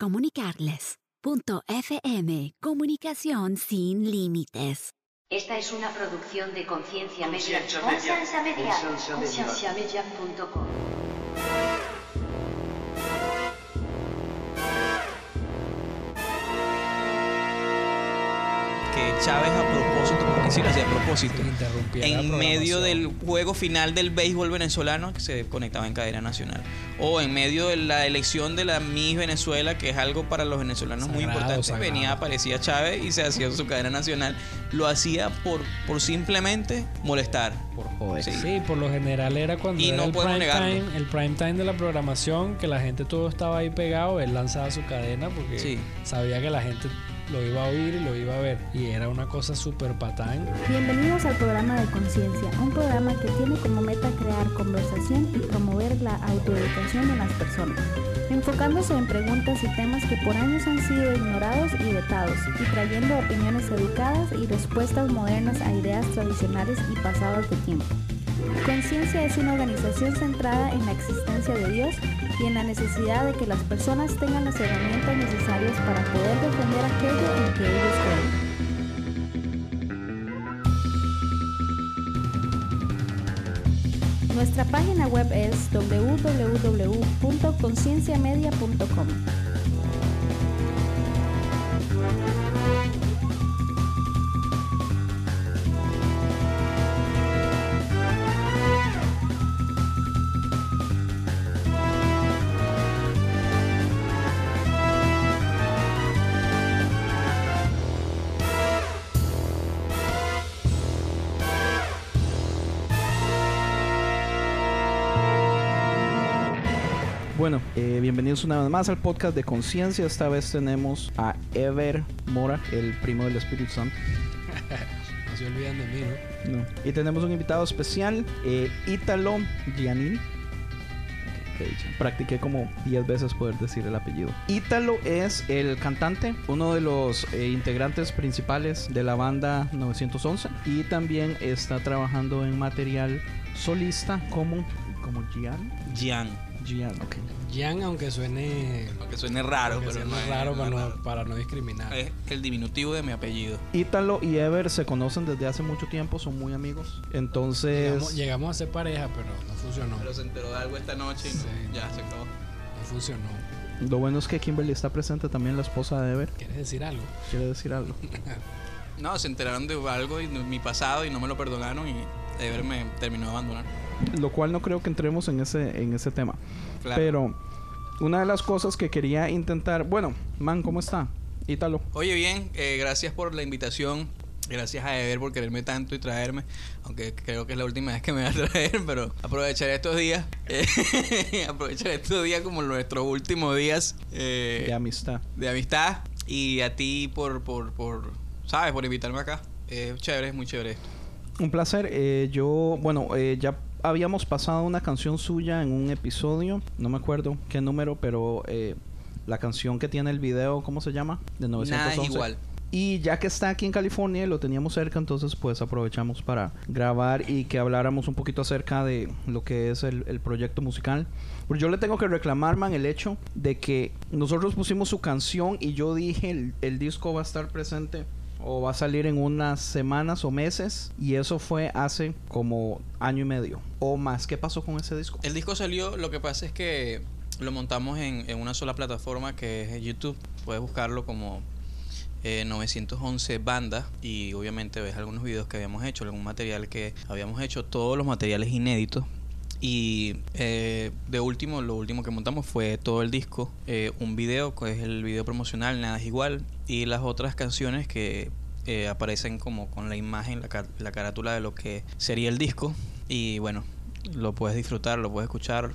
comunicarles. Punto FM, comunicación sin límites. Esta es una producción de Conciencia Media. Conciencia Media. Conciencia Media. Conciencia Media. Chávez a propósito, porque sí lo hacía a propósito, en medio del juego final del béisbol venezolano que se conectaba en cadena nacional, o en medio de la elección de la Miss Venezuela, que es algo para los venezolanos muy importante, sagrado. venía, aparecía Chávez y se hacía su cadena nacional, lo hacía por, por simplemente molestar. Por joder. Sí. Sí, por lo general era cuando Y era no el, podemos prime negarlo. time, el prime time de la programación, que la gente todo estaba ahí pegado, él lanzaba su cadena porque Sí. sabía que la gente lo iba a oír y lo iba a ver. Y era una cosa súper patán. Bienvenidos al programa de Conciencia, un programa que tiene como meta crear conversación y promover la autoeducación en las personas, enfocándose en preguntas y temas que por años han sido ignorados y vetados, y trayendo opiniones educadas y respuestas modernas a ideas tradicionales y pasadas de tiempo. Conciencia es una organización centrada en la existencia de Dios y en la necesidad de que las personas tengan las herramientas necesarias para poder defender aquello en que ellos creen. Nuestra página web es www.concienciamedia.com. Bueno, eh, bienvenidos una vez más al podcast de Conciencia. Esta vez tenemos a Ever Mora, el primo del Espíritu Santo. No se olviden de mí, ¿no? No. Y tenemos un invitado especial, eh, Ítalo Giannini. Practiqué como 10 veces poder decir el apellido. Ítalo es el cantante, uno de los eh, integrantes principales de la banda 911 y también está trabajando en material solista como como Gian. Gian, Jan, aunque suene, aunque suene raro, aunque pero suene no es- raro, para, es no, raro. para no discriminar. Es el diminutivo de mi apellido. Ítalo y Ever se conocen desde hace mucho tiempo, son muy amigos. Entonces, Llegamos, llegamos a ser pareja, pero no funcionó. Pero se enteró de algo esta noche y no- ya se acabó. No funcionó. lo bueno es que Kimberly está presente también, la esposa de Ever. ¿Quieres decir algo? Quiere decir algo. No, se enteraron de algo de mi pasado y no me lo perdonaron y Ever me terminó de abandonar. Lo cual no creo que entremos en ese, en ese tema. Claro. Pero una de las cosas que quería intentar. Bueno, man, ¿cómo está? Ítalo. Oye, bien, eh, gracias por la invitación. Gracias a Ever por quererme tanto y traerme. Aunque creo que es la última vez que me va a traer, pero aprovecharé estos días. eh, aprovecharé estos días como nuestros últimos días eh, De amistad. de amistad. Y a ti por, por, por, ¿sabes? Por invitarme acá. Es chévere, es muy chévere esto. Un placer. Eh, yo, bueno, eh, ya habíamos pasado una canción suya en un episodio. No me acuerdo qué número, pero eh, la canción que tiene el video, ¿cómo se llama? De 911. Nada es igual. Y ya que está aquí en California y lo teníamos cerca, entonces pues aprovechamos para grabar y que habláramos un poquito acerca de lo que es el, el proyecto musical. Porque yo le tengo que reclamar, man, el hecho de que nosotros pusimos su canción y yo dije el, el disco va a estar presente o va a salir en unas semanas o meses y eso fue hace como año y medio o más. ¿Qué pasó con ese disco? El disco salió, lo que pasa es que lo montamos en, en una sola plataforma que es YouTube. Puedes buscarlo como eh, 911 Banda y obviamente ves algunos videos que habíamos hecho, algún material que habíamos hecho, todos los materiales inéditos. Y eh, de último, lo último que montamos fue todo el disco, eh, un video, que es el video promocional, nada es igual, y las otras canciones que eh, aparecen como con la imagen, la, car- la carátula de lo que sería el disco. Y bueno, lo puedes disfrutar, lo puedes escuchar,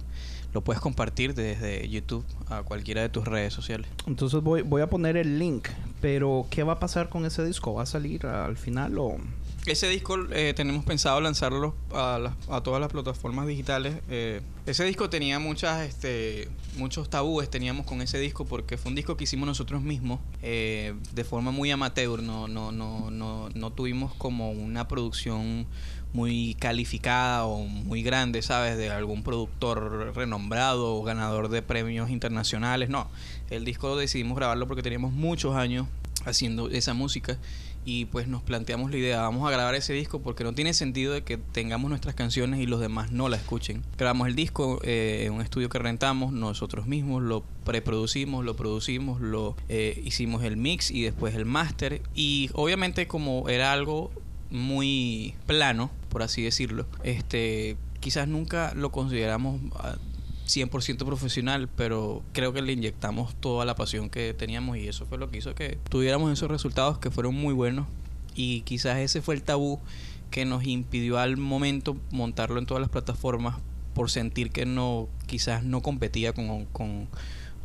lo puedes compartir desde YouTube a cualquiera de tus redes sociales. Entonces voy, voy a poner el link, pero ¿qué va a pasar con ese disco? ¿Va a salir al final o...? Ese disco eh, tenemos pensado lanzarlo a, a todas las plataformas digitales. Eh, ese disco tenía muchas, este, muchos tabúes teníamos con ese disco porque fue un disco que hicimos nosotros mismos eh, de forma muy amateur. No, no, no, no, no tuvimos como una producción muy calificada o muy grande, ¿sabes? De algún productor renombrado o ganador de premios internacionales. No, el disco decidimos grabarlo porque teníamos muchos años haciendo esa música y pues nos planteamos la idea, vamos a grabar ese disco porque no tiene sentido de que tengamos nuestras canciones y los demás no la escuchen. Grabamos el disco eh, en un estudio que rentamos nosotros mismos, lo preproducimos, lo producimos, lo eh, hicimos el mix y después el máster y obviamente como era algo muy plano, por así decirlo, este quizás nunca lo consideramos ah, 100% profesional, pero creo que le inyectamos toda la pasión que teníamos y eso fue lo que hizo que tuviéramos esos resultados que fueron muy buenos. Y quizás ese fue el tabú que nos impidió al momento montarlo en todas las plataformas por sentir que no quizás no competía con, con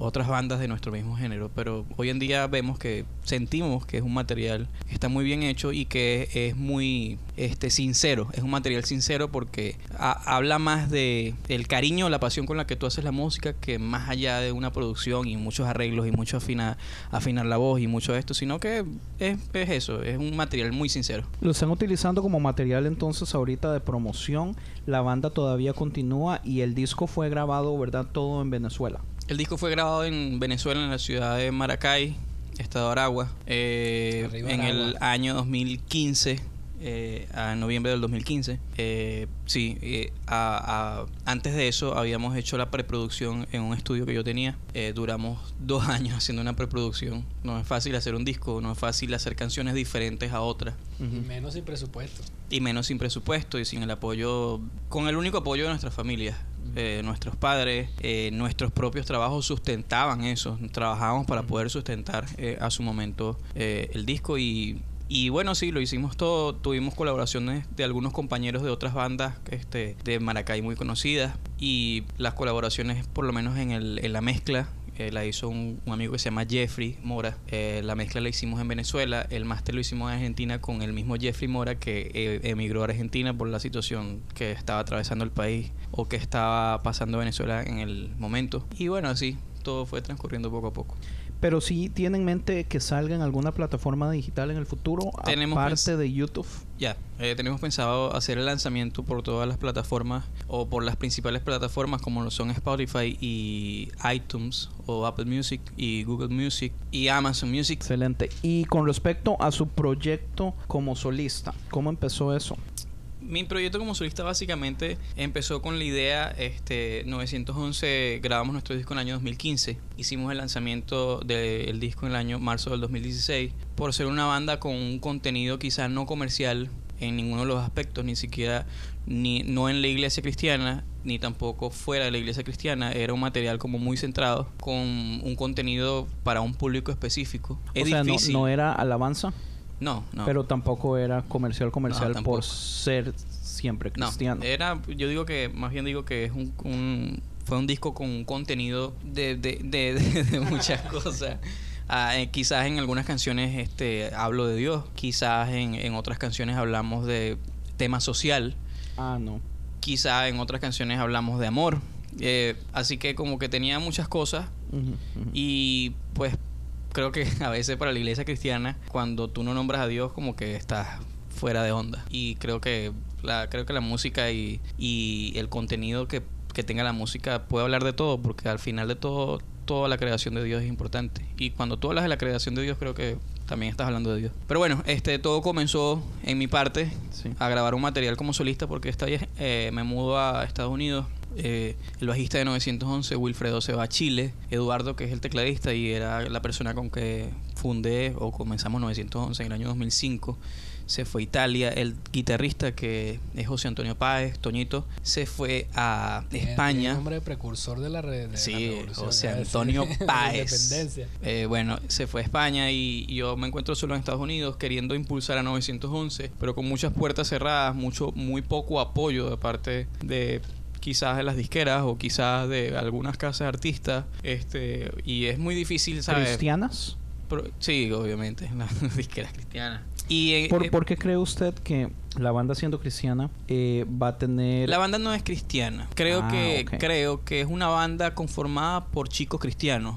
otras bandas de nuestro mismo género, pero hoy en día vemos que sentimos que es un material que está muy bien hecho y que es muy este sincero, es un material sincero porque ha- habla más de el cariño, la pasión con la que tú haces la música que más allá de una producción y muchos arreglos y mucho afina, afinar la voz y mucho esto, sino que es, es eso, es un material muy sincero. Lo están utilizando como material entonces ahorita de promoción. La banda todavía continúa y el disco fue grabado, ¿verdad? Todo en Venezuela. El disco fue grabado en Venezuela, en la ciudad de Maracay, estado de Aragua, eh, en el año 2015, eh, a noviembre del 2015. Eh, sí, eh, a- a- antes de eso habíamos hecho la preproducción en un estudio que yo tenía. Eh, duramos dos años haciendo una preproducción. No es fácil hacer un disco, no es fácil hacer canciones diferentes a otras Y menos sin presupuesto. y menos sin presupuesto y sin el apoyo, con el único apoyo de nuestras familias. Eh, nuestros padres, eh, nuestros propios trabajos sustentaban eso. Trabajábamos para poder sustentar eh, a su momento eh, el disco y, y bueno, sí, lo hicimos todo. Tuvimos colaboraciones de algunos compañeros de otras bandas este, de Maracay muy conocidas y las colaboraciones, por lo menos en, el, en la mezcla, eh, la hizo un, amigo que se llama Jeffrey Mora. Eh, la mezcla la hicimos en Venezuela. El máster lo hicimos en Argentina con el mismo Jeffrey Mora que eh, emigró a Argentina por la situación que estaba atravesando el país o que estaba pasando Venezuela en el momento. Y bueno, así todo fue transcurriendo poco a poco. Pero sí tiene en mente que salga en alguna plataforma digital en el futuro, Tenemos aparte de YouTube. Ya, eh, tenemos pensado hacer el lanzamiento por todas las plataformas o por las principales plataformas como lo son Spotify y iTunes o Apple Music y Google Music y Amazon Music. Excelente. Y con respecto a su proyecto como solista, ¿cómo empezó eso? Mi proyecto como solista básicamente empezó con la idea, este 911 grabamos nuestro disco en el año 2015, hicimos el lanzamiento del disco en el año marzo del 2016, por ser una banda con un contenido quizás no comercial en ninguno de los aspectos, ni siquiera ni no en la iglesia cristiana, ni tampoco fuera de la iglesia cristiana, era un material como muy centrado con un contenido para un público específico. Es o sea, no, difícil. no era alabanza, no, no. pero tampoco era comercial comercial por ser siempre No, cristiano. era, yo digo que, más bien digo que es un, un- fue un disco con un contenido de, de, de, muchas cosas. Ah, eh, quizás en algunas canciones este hablo de Dios, quizás en, en otras canciones hablamos de tema social, Ah, no. quizás en otras canciones hablamos de amor. Eh, así que como que tenía muchas cosas y pues creo que a veces para la iglesia cristiana, cuando tú no nombras a Dios, como que estás fuera de onda. Y creo que la, creo que la música y, y el contenido que, que tenga la música puede hablar de todo, porque al final de todo, toda la creación de Dios es importante. Y cuando tú hablas de la creación de Dios, creo que también estás hablando de Dios. Pero bueno, este todo comenzó en mi parte Sí. a grabar un material como solista porque esta vez eh, me mudo a Estados Unidos. Eh, el bajista de 911, Wilfredo, se va a Chile. Eduardo, que es el tecladista y era la persona con que fundé o comenzamos 911 en el año 2005, se fue a Italia. El guitarrista, que es José Antonio Páez, Toñito, se fue a España. nombre precursor de la, re- de la Sí, revolución, José ¿sabes? Antonio la Páez. Eh, bueno, se fue a España y yo me encuentro solo en Estados Unidos queriendo impulsar a 911, pero con muchas puertas cerradas, mucho, muy poco apoyo de parte de quizás de las disqueras o quizás de algunas casas de artistas, este, y es muy difícil, ¿sabes? ¿Cristianas? Sí, obviamente, las disqueras cristianas. Y eh, ¿Por, eh, por qué cree usted que la banda siendo cristiana eh, va a tener... la banda no es cristiana. Creo Ah, que creo que es una banda conformada por chicos cristianos.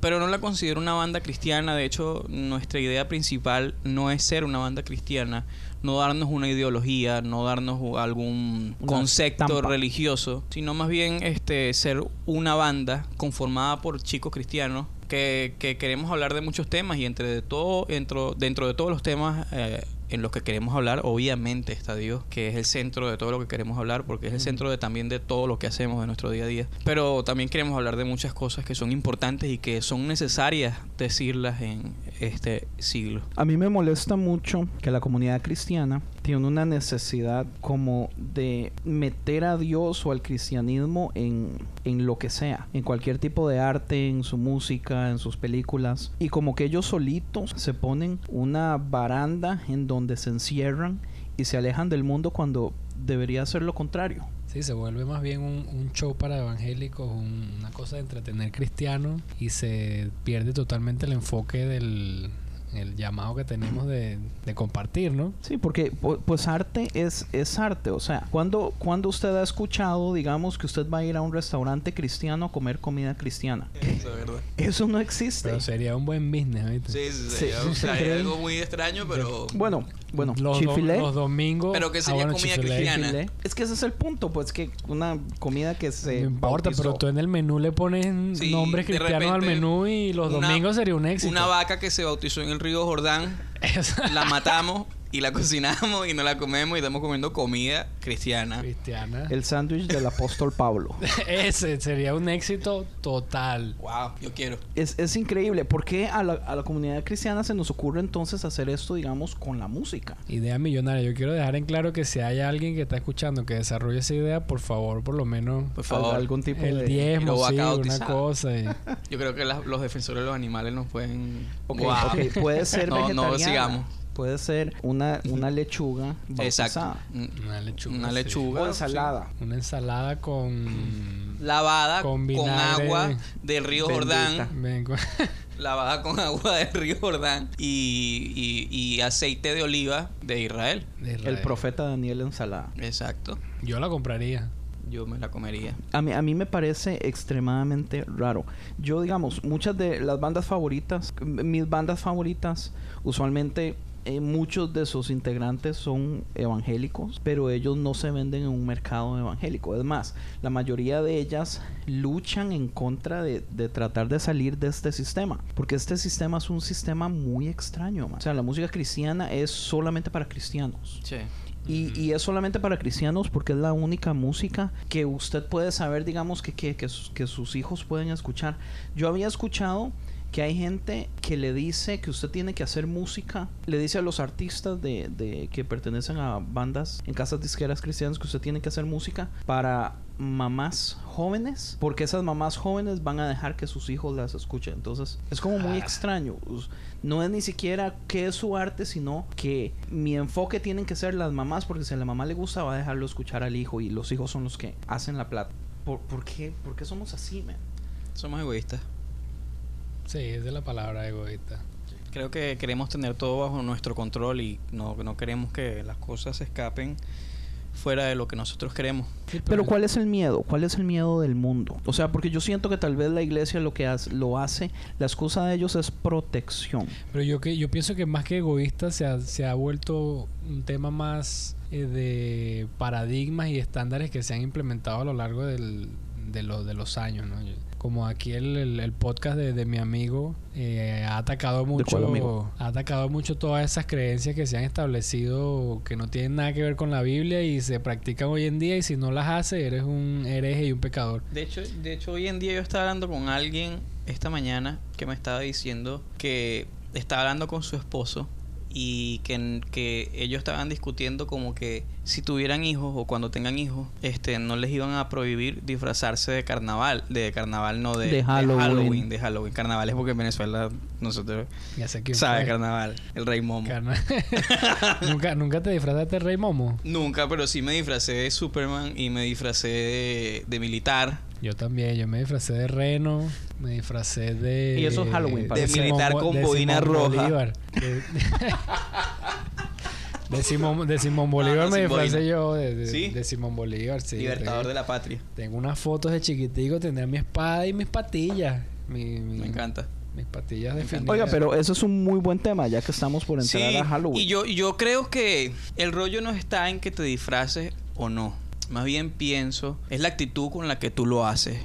Pero no la considero una banda cristiana. De hecho, nuestra idea principal no es ser una banda cristiana, no darnos una ideología, no darnos algún Una concepto estampa. religioso, sino más bien este ser una banda conformada por chicos cristianos que, que queremos hablar de muchos temas y entre de todo, dentro, dentro de todos los temas eh, en los que queremos hablar, obviamente está Dios, que es el centro de todo lo que queremos hablar, porque es el centro de también de todo lo que hacemos en nuestro día a día. Pero también queremos hablar de muchas cosas que son importantes y que son necesarias decirlas en este siglo. A mí me molesta mucho que la comunidad cristiana tiene una necesidad como de meter a Dios o al cristianismo en, en lo que sea, en cualquier tipo de arte, en su música, en sus películas, y como que ellos solitos se ponen una baranda en donde se encierran y se alejan del mundo cuando debería ser lo contrario. Sí, se vuelve más bien un, un show para evangélicos, un- una cosa de entretener cristianos y se pierde totalmente el enfoque del el llamado que tenemos de, de compartir, ¿no? Sí, porque pu- pues arte es, es arte. O sea, cuando, cuando usted ha escuchado, digamos, que usted va a ir a un restaurante cristiano a comer comida cristiana. Eso es verdad. Eso no existe. Pero sería un buen business, ¿viste? Sí, sí, Sí. sería- o sea, es algo muy extraño, pero... Bueno, bueno, los, los domingos. Pero que ah, sería bueno, comida chifilé. cristiana. chifilé. Es que ese es el punto, pues que una comida que se No importa, bautizó. pero tú en el menú le pones Sí, nombres cristianos al menú y los una- domingos sería un éxito. Una vaca que se bautizó en el río Jordán, la matamos y la cocinamos y nos la comemos y estamos comiendo comida cristiana. cristiana. El sándwich del apóstol Pablo. Ese sería un éxito total. Wow, yo quiero. Es, es increíble. ¿Por qué a la, a la comunidad cristiana se nos ocurre entonces hacer esto, digamos, con la música? Idea millonaria. Yo quiero dejar en claro que si hay alguien que está escuchando que desarrolle esa idea, por favor, por lo menos Por favor. algún tipo el de... Diezmo, va a sí, una cosa. y- Yo creo que las- los defensores de los animales nos pueden... Ok, Wow. Puede ser No, no, sigamos. Puede ser una, una lechuga bautizada. Una lechuga. Una sí. lechuga. O ensalada. Una ensalada con. Lavada Con agua del río Bendita. Jordán. Ven, con- Lavada con agua del río Jordán. Y, y- y aceite de oliva de Israel. de El Israel. profeta Daniel ensalada. Exacto. Yo la compraría. Yo me la comería. A mí, a mí me parece extremadamente raro. Yo, digamos, muchas de las bandas favoritas, mis bandas favoritas, usualmente eh, muchos de sus integrantes son evangélicos, pero ellos no se venden en un mercado evangélico. Es más, la mayoría de ellas luchan en contra de, de tratar de salir de este sistema, porque este sistema es un sistema muy extraño. man. O sea, la música cristiana es solamente para cristianos. Sí. Y, y es solamente para cristianos porque es la única música que usted puede saber, digamos, que, que, que sus, que sus hijos pueden escuchar. Yo había escuchado que hay gente que le dice que usted tiene que hacer música, le dice a los artistas de, de que pertenecen a bandas en casas disqueras cristianas que usted tiene que hacer música para mamás jóvenes, porque esas mamás jóvenes van a dejar que sus hijos las escuchen. Entonces, es como muy extraño. Us- No es ni siquiera qué es su arte, sino que mi enfoque tienen que ser las mamás, porque si a la mamá le gusta, va a dejarlo escuchar al hijo y los hijos son los que hacen la plata. ¿Por, por qué? ¿Por qué somos así, man? Somos egoístas. Sí, esa es la palabra egoísta. Creo que queremos tener todo bajo nuestro control y no, no queremos que las cosas se escapen fuera de lo que nosotros queremos. Pero ¿cuál es el miedo? ¿Cuál es el miedo del mundo? O sea, porque yo siento que tal vez la iglesia lo que hace, lo hace, la excusa de ellos es protección. Pero yo que yo pienso que más que egoísta se ha, se ha vuelto un tema más eh, de paradigmas y estándares que se han implementado a lo largo del- de, los de los años, ¿no? Como aquí el, el- el podcast de, de mi amigo eh, ha atacado mucho, amigo? ha atacado mucho todas esas creencias que se han establecido que no tienen nada que ver con la Biblia y se practican hoy en día y si no las haces eres un hereje y un pecador. De hecho, de hecho, hoy en día yo estaba hablando con alguien esta mañana que me estaba diciendo que estaba hablando con su esposo y que, que ellos estaban discutiendo como que si tuvieran hijos o cuando tengan hijos, este, no les iban a prohibir disfrazarse de carnaval, de carnaval no de, De Halloween. de Halloween. Carnaval es porque en Venezuela nosotros Ya sé quién sabe fue. carnaval, el rey momo. Carna- ¿Nunca, ¿Nunca te disfrazaste de Rey Momo? Nunca, pero sí me disfracé de Superman y me disfracé de, de militar. Yo también, yo me disfracé de reno, me disfracé de... Y eso es Halloween, De Simón militar Bo- con de boina Simón roja. Bolívar. De- De Simón, de Simón Bolívar no, me disfracé yo. De, de- ¿Sí? de Simón Bolívar, sí. Libertador tengo, de la patria. tengo unas fotos de chiquitico, tendría mi espada y mis patillas. Mi, mi- Me encanta. Mis patillas definidas. Oiga, pero eso es un muy buen tema, ya que estamos por entrar Sí, a Halloween. y yo, yo creo que el rollo no está en que te disfraces o no. Más bien pienso, es la actitud con la que tú lo haces.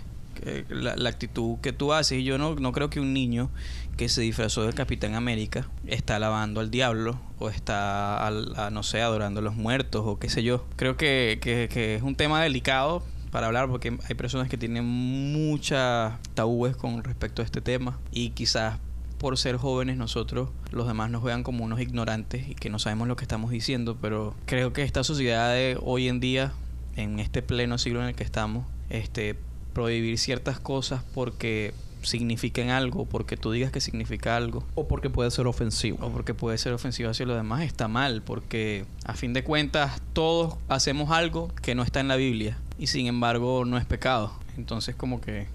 La, actitud que tú haces. Y yo no, no creo que un niño que se disfrazó del Capitán América está alabando al diablo o está, al- a, no sé, adorando a los muertos o qué sé yo. Creo que, que- que es un tema delicado para hablar porque hay personas que tienen muchas tabúes con respecto a este tema y quizás por ser jóvenes nosotros los demás nos vean como unos ignorantes y que no sabemos lo que estamos diciendo, pero creo que esta sociedad de hoy en día, en este pleno siglo en el que estamos, este prohibir ciertas cosas porque signifiquen algo, porque tú digas que significa algo, O porque puede ser ofensivo. o porque puede ser ofensivo hacia los demás, está mal, porque a fin de cuentas todos hacemos algo que no está en la Biblia y sin embargo no es pecado. Entonces como que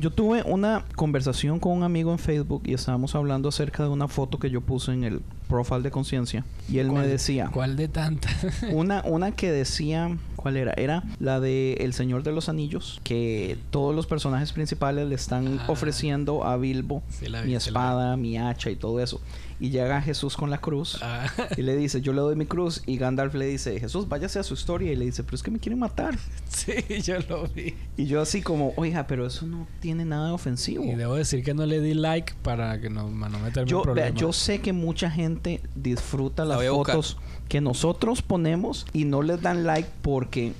Yo tuve una conversación con un amigo en Facebook y estábamos hablando acerca de una foto que yo puse en el profile de conciencia. Y él me ¿Cuál- decía, ¿Cuál de tantas? una, una que decía, ¿cuál era? Era la de El Señor de los Anillos, que todos los personajes principales le están Ah. ofreciendo a Bilbo Sí, la vi, mi espada, mi hacha y todo eso. Y llega Jesús con la cruz. Ah, Y le dice, yo le doy mi cruz. Y Gandalf le dice, Jesús, váyase a su historia. Y le dice, pero es que me quieren matar. sí, yo lo vi. Y yo así como, oiga, pero eso no tiene nada de ofensivo. Y debo decir que no le di like para que no, no meterme Yo, en vea, problemas. yo sé que mucha gente disfruta La las fotos que nosotros ponemos y no les dan like porque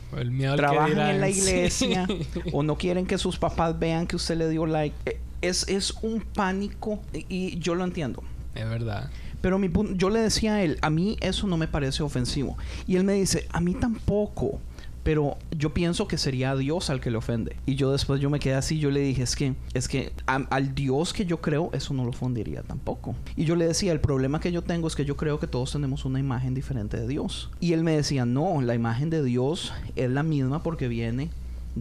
trabajan en la sí. iglesia o no quieren que sus papás vean que usted le dio like. Eh, Es, es un pánico y- y yo lo entiendo. Es verdad. Pero mi yo le decía a él, a mí eso no me parece ofensivo. Y él me dice, a mí tampoco. Pero yo pienso que sería a Dios al que le ofende. Y yo después yo me quedé así, yo le dije, es que, es que al Dios que yo creo, eso no lo ofendería tampoco. Y yo le decía, el problema que yo tengo es que yo creo que todos tenemos una imagen diferente de Dios. Y él me decía, no, la imagen de Dios es la misma porque viene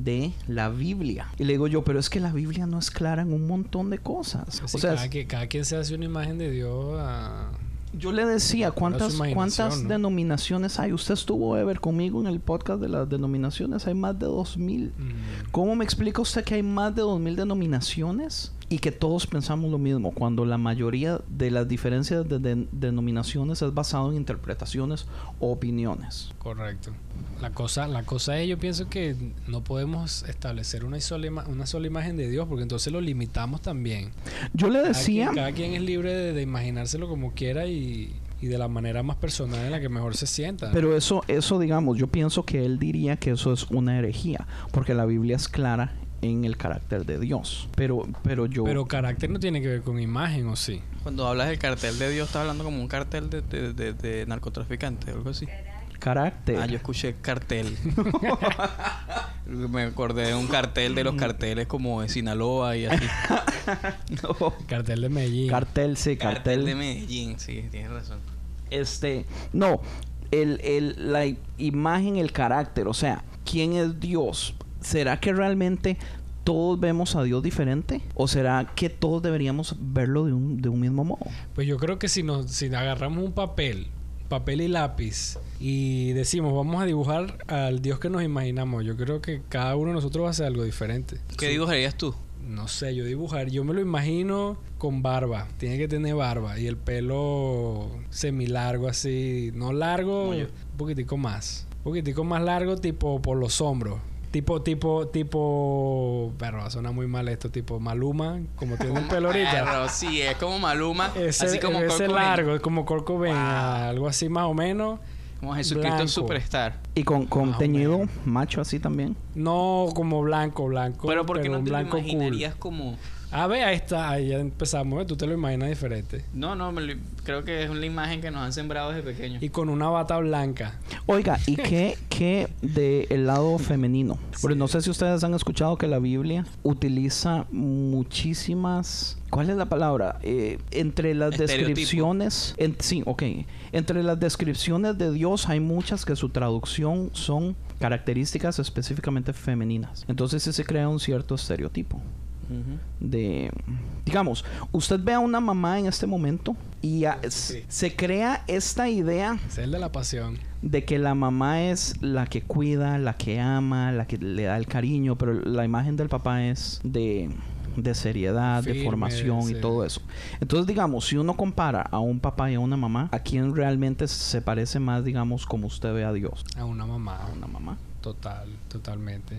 de la Biblia. Y le digo yo, pero es que la Biblia no es clara en un montón de cosas. Sí, o sea, cada, que- cada quien se hace una imagen de Dios a... yo le decía, ¿cuántas, ¿cuántas ¿no? denominaciones hay? Usted estuvo, Ever, conmigo en el podcast de las denominaciones. Hay más de 2000. Mm, ¿Cómo me explica usted que hay más de 2000 denominaciones y que todos pensamos lo mismo? Cuando la mayoría de las diferencias de, de- denominaciones es basado en interpretaciones o opiniones. correcto. La cosa, la cosa es, yo pienso que no podemos establecer una sola, ima- una sola imagen de Dios porque entonces lo limitamos también. Yo le Cada decía, quien, cada quien es libre de, de imaginárselo como quiera y, y de la manera más personal en la que mejor se sienta. pero eso, eso digamos, yo pienso que él diría que eso es una herejía, porque la Biblia es clara en el carácter de Dios. Pero, pero yo... Pero carácter no tiene que ver con imagen, ¿o sí? cuando hablas del cartel de Dios estás hablando como un cartel de, de, de- de narcotraficante algo así. Carácter. Ah, yo escuché cartel. Me acordé de un cartel de los carteles como de Sinaloa y así. No. Cartel de Medellín. Cartel, sí, Cartel cartel. de Medellín, sí, tienes razón. Este, no, el, el, la imagen, el carácter, o sea, ¿quién es Dios? ¿Será que realmente todos vemos a Dios diferente? ¿O será que todos deberíamos verlo de un, de un mismo modo? Pues yo creo que si nos si agarramos un papel, papel y lápiz y decimos vamos a dibujar al Dios que nos imaginamos, yo creo que cada uno de nosotros va a hacer algo diferente. ¿Qué Sí. dibujarías tú? No sé, yo dibujar, yo me lo imagino con barba, tiene que tener barba y el pelo semilargo así, no largo, un poquitico más, un poquitico más largo tipo por los hombros. Tipo, tipo, tipo, pero va a sonar muy mal esto, tipo Maluma, como tiene el pelo ahorita. Perro, sí, es como Maluma, Ese, así como ese largo, es como Wow. algo así más o menos. Como Jesucristo. Superstar. Y con, con teñido macho así también. No como blanco, blanco. Pero ¿por qué no un te lo blanco imaginarías como...? A ver, ahí está, ahí ya empezamos, ¿eh? tú te lo imaginas diferente. No, no, me lo- creo que es una imagen que nos han sembrado desde pequeños. Y con una bata blanca. Oiga, ¿y qué, qué del lado femenino? Porque no sé si ustedes han escuchado que la Biblia utiliza muchísimas... ¿Cuál es la palabra? Eh, entre las descripciones... en- sí, ok. Entre las descripciones de Dios hay muchas que su traducción son características específicamente femeninas. Entonces sí se crea un cierto estereotipo. De digamos usted ve a una mamá en este momento y a- se crea esta idea Es el de la pasión. de que la mamá es la que cuida, la que ama, la que le da el cariño, pero la imagen del papá es de, de seriedad, de formación sí. y todo eso. Entonces, digamos, si uno compara a un papá y a una mamá, ¿a quién realmente se parece más, digamos, como usted ve a Dios? A una mamá. A una mamá. Total, totalmente.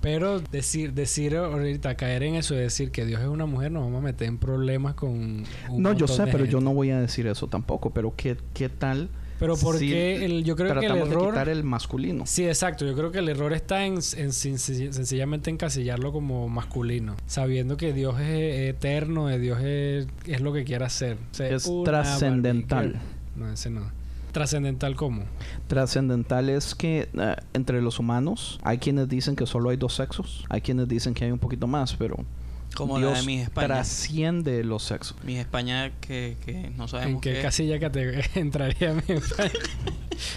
Pero decir, decir ahorita, caer en eso de decir que Dios es una mujer, nos vamos a meter en problemas con. un No, yo sé, pero yo no voy a decir eso tampoco. Pero ¿qué, qué tal? Pero ¿por si qué el- yo creo que el tratamos de error- quitar el masculino. Sí, exacto. Yo creo que el error está en, en sen- sencillamente encasillarlo como masculino. Sabiendo que Dios es eterno, que Dios es, es lo que quiere hacer. O sea, Es trascendental. No, ese no. ¿Trascendental cómo? Trascendental es que eh, entre los humanos hay quienes dicen que solo hay dos sexos, hay quienes dicen que hay un poquito más, pero Como la Dios de Miss España. trasciende los sexos. Miss España que, que no sabemos ¿En qué qué- casilla cate- entraría mi España?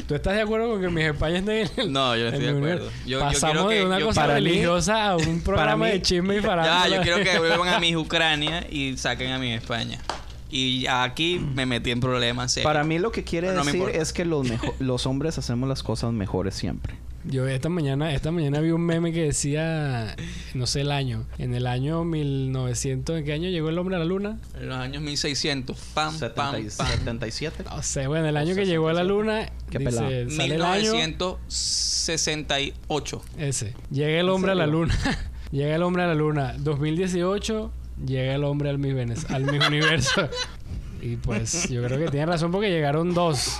¿Tú estás de acuerdo con que mis España esté en el, No, yo no estoy de acuerdo. Yo, yo Pasamos quiero que, de una yo- cosa para mí- religiosa a un programa mí- de chisme y farándula. Ya, yo quiero que vuelvan a Miss Ucrania y saquen a Miss España. Y aquí me metí en problemas serios. Para mí lo que quiere no decir es que los, mejo- los hombres hacemos las cosas mejores siempre. Yo esta mañana, esta mañana vi un meme que decía, no sé el año, en el año 1900, ¿en qué año llegó el hombre a la luna? En los años 1600. Pam, pam, 70 y- pam. 77. No sé, bueno, el año que llegó a la luna, Qué pelado. dice, sale el año 1968. ese. Llega el hombre a la luna. llega el hombre a la luna. 2018, llega el hombre al Venez- al Universo. y pues yo creo que tiene razón porque llegaron dos,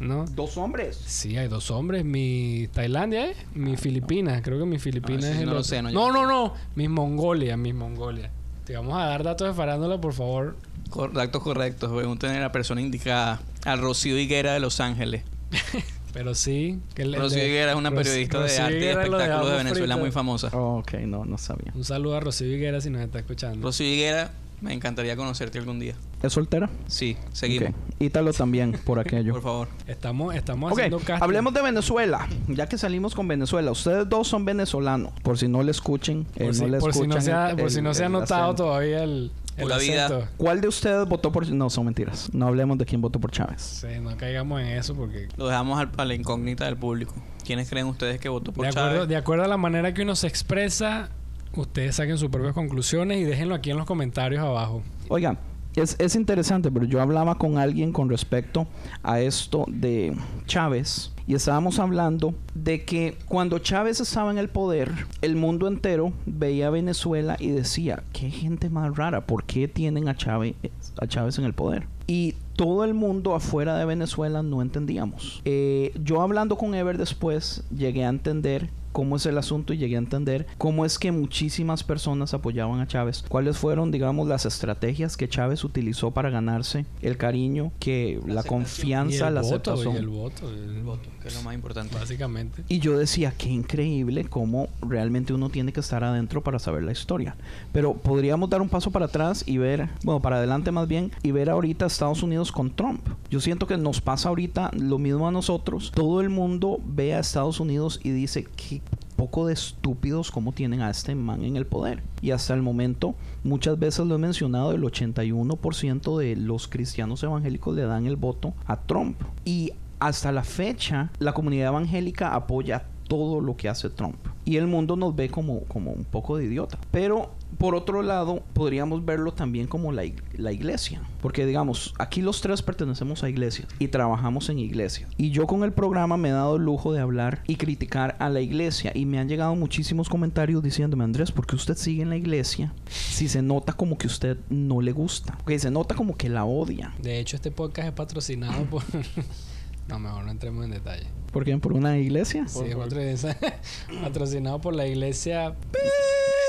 ¿no? Dos hombres. Sí, hay dos hombres. Mi Tailandia, ¿eh? Mi Filipinas. Creo que mi Filipinas Ah, es sí el no lo otro. sé, no, no, no no, no. Mi Mongolia, mi Mongolia. Te vamos a dar datos de farándula, por favor. Cor- Datos correctos. Pregúntenle a la persona indicada. Al Rocío Higuera de Los Ángeles. Pero sí. Que el- de- Higuera es una Ros- periodista de arte y lo espectáculos de Venezuela Frito. muy famosa. Oh, ok, no, no sabía. Un saludo a Rocío Higuera si nos está escuchando. Rocío Higuera, me encantaría conocerte algún día. ¿Es soltera? Sí, seguimos. Ok. Ítalo también, por aquello. Por favor. Estamos, estamos Ok, haciendo casting. hablemos de Venezuela. Ya que salimos con Venezuela. Ustedes dos son venezolanos. Por si no le escuchen. eh, Por, si, no le por si no escuchan se ha, el- por si el- no se ha notado acento. todavía el, el Pura vida. ¿Cuál de ustedes votó por... No, son mentiras. No hablemos de quién votó por Chávez. Sí, no caigamos en eso porque... Lo dejamos al- a la incógnita del público. ¿Quiénes creen ustedes que votó por De acuerdo, Chávez? de acuerdo a la manera que uno se expresa, ustedes saquen sus propias conclusiones y déjenlo aquí en los comentarios abajo. Oiga, es, es interesante, pero yo hablaba con alguien con respecto a esto de Chávez y estábamos hablando de que cuando Chávez estaba en el poder, el mundo entero veía a Venezuela y decía, qué gente más rara, ¿por qué tienen a Chávez, a Chávez en el poder? Y todo el mundo afuera de Venezuela no entendíamos. Eh, yo hablando con Ever después, llegué a entender cómo es el asunto y llegué a entender cómo es que muchísimas personas apoyaban a Chávez. ¿Cuáles fueron, digamos, las estrategias que Chávez utilizó para ganarse el cariño, que la, Y confianza, el la voto, aceptación? y el voto, el El voto, que es lo más importante. básicamente. Y yo decía, qué increíble cómo realmente uno tiene que estar adentro para saber la historia. Pero podríamos dar un paso para atrás y ver, bueno, para adelante más bien, y ver ahorita Estados Unidos con Trump. Yo siento que nos pasa ahorita lo mismo a nosotros. Todo el mundo ve a Estados Unidos y dice, qué poco de estúpidos cómo tienen a este man en el poder. Y hasta el momento, muchas veces lo he mencionado, el 81% de los cristianos evangélicos le dan el voto a Trump. Y hasta la fecha, la comunidad evangélica apoya todo lo que hace Trump. Y el mundo nos ve como, como un poco de idiota. Pero por otro lado, podríamos verlo también como la, la iglesia. Porque digamos, aquí los tres pertenecemos a iglesias y trabajamos en iglesias. Y yo con el programa me he dado el lujo de hablar y criticar a la iglesia. Y me han llegado muchísimos comentarios diciéndome, Andrés, ¿por qué usted sigue en la iglesia si se nota como que usted no le gusta? Porque se nota como que la odia. De hecho, este podcast es patrocinado por... no, mejor no entremos en detalle. ¿Por qué? ¿Por una iglesia? Sí, patro- patrocinado por la iglesia...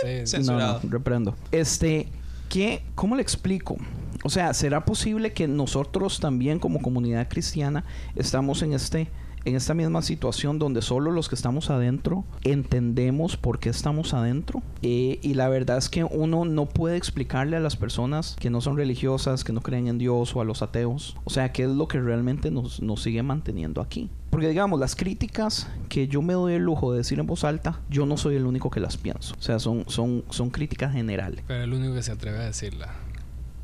Sí, Censurado. No, no, reprendo. Este, ¿qué, ¿cómo le explico? O sea, ¿será posible que nosotros también como comunidad cristiana estamos en este en esta misma situación donde solo los que estamos adentro entendemos por qué estamos adentro. Eh, y la verdad es que uno no puede explicarle a las personas que no son religiosas, que no creen en Dios o a los ateos, o sea, qué es lo que realmente nos, nos sigue manteniendo aquí. Porque digamos, las críticas que yo me doy el lujo de decir en voz alta, yo no soy el único que las pienso. O sea, son, son, son críticas generales. Pero el único que se atreve a decirla.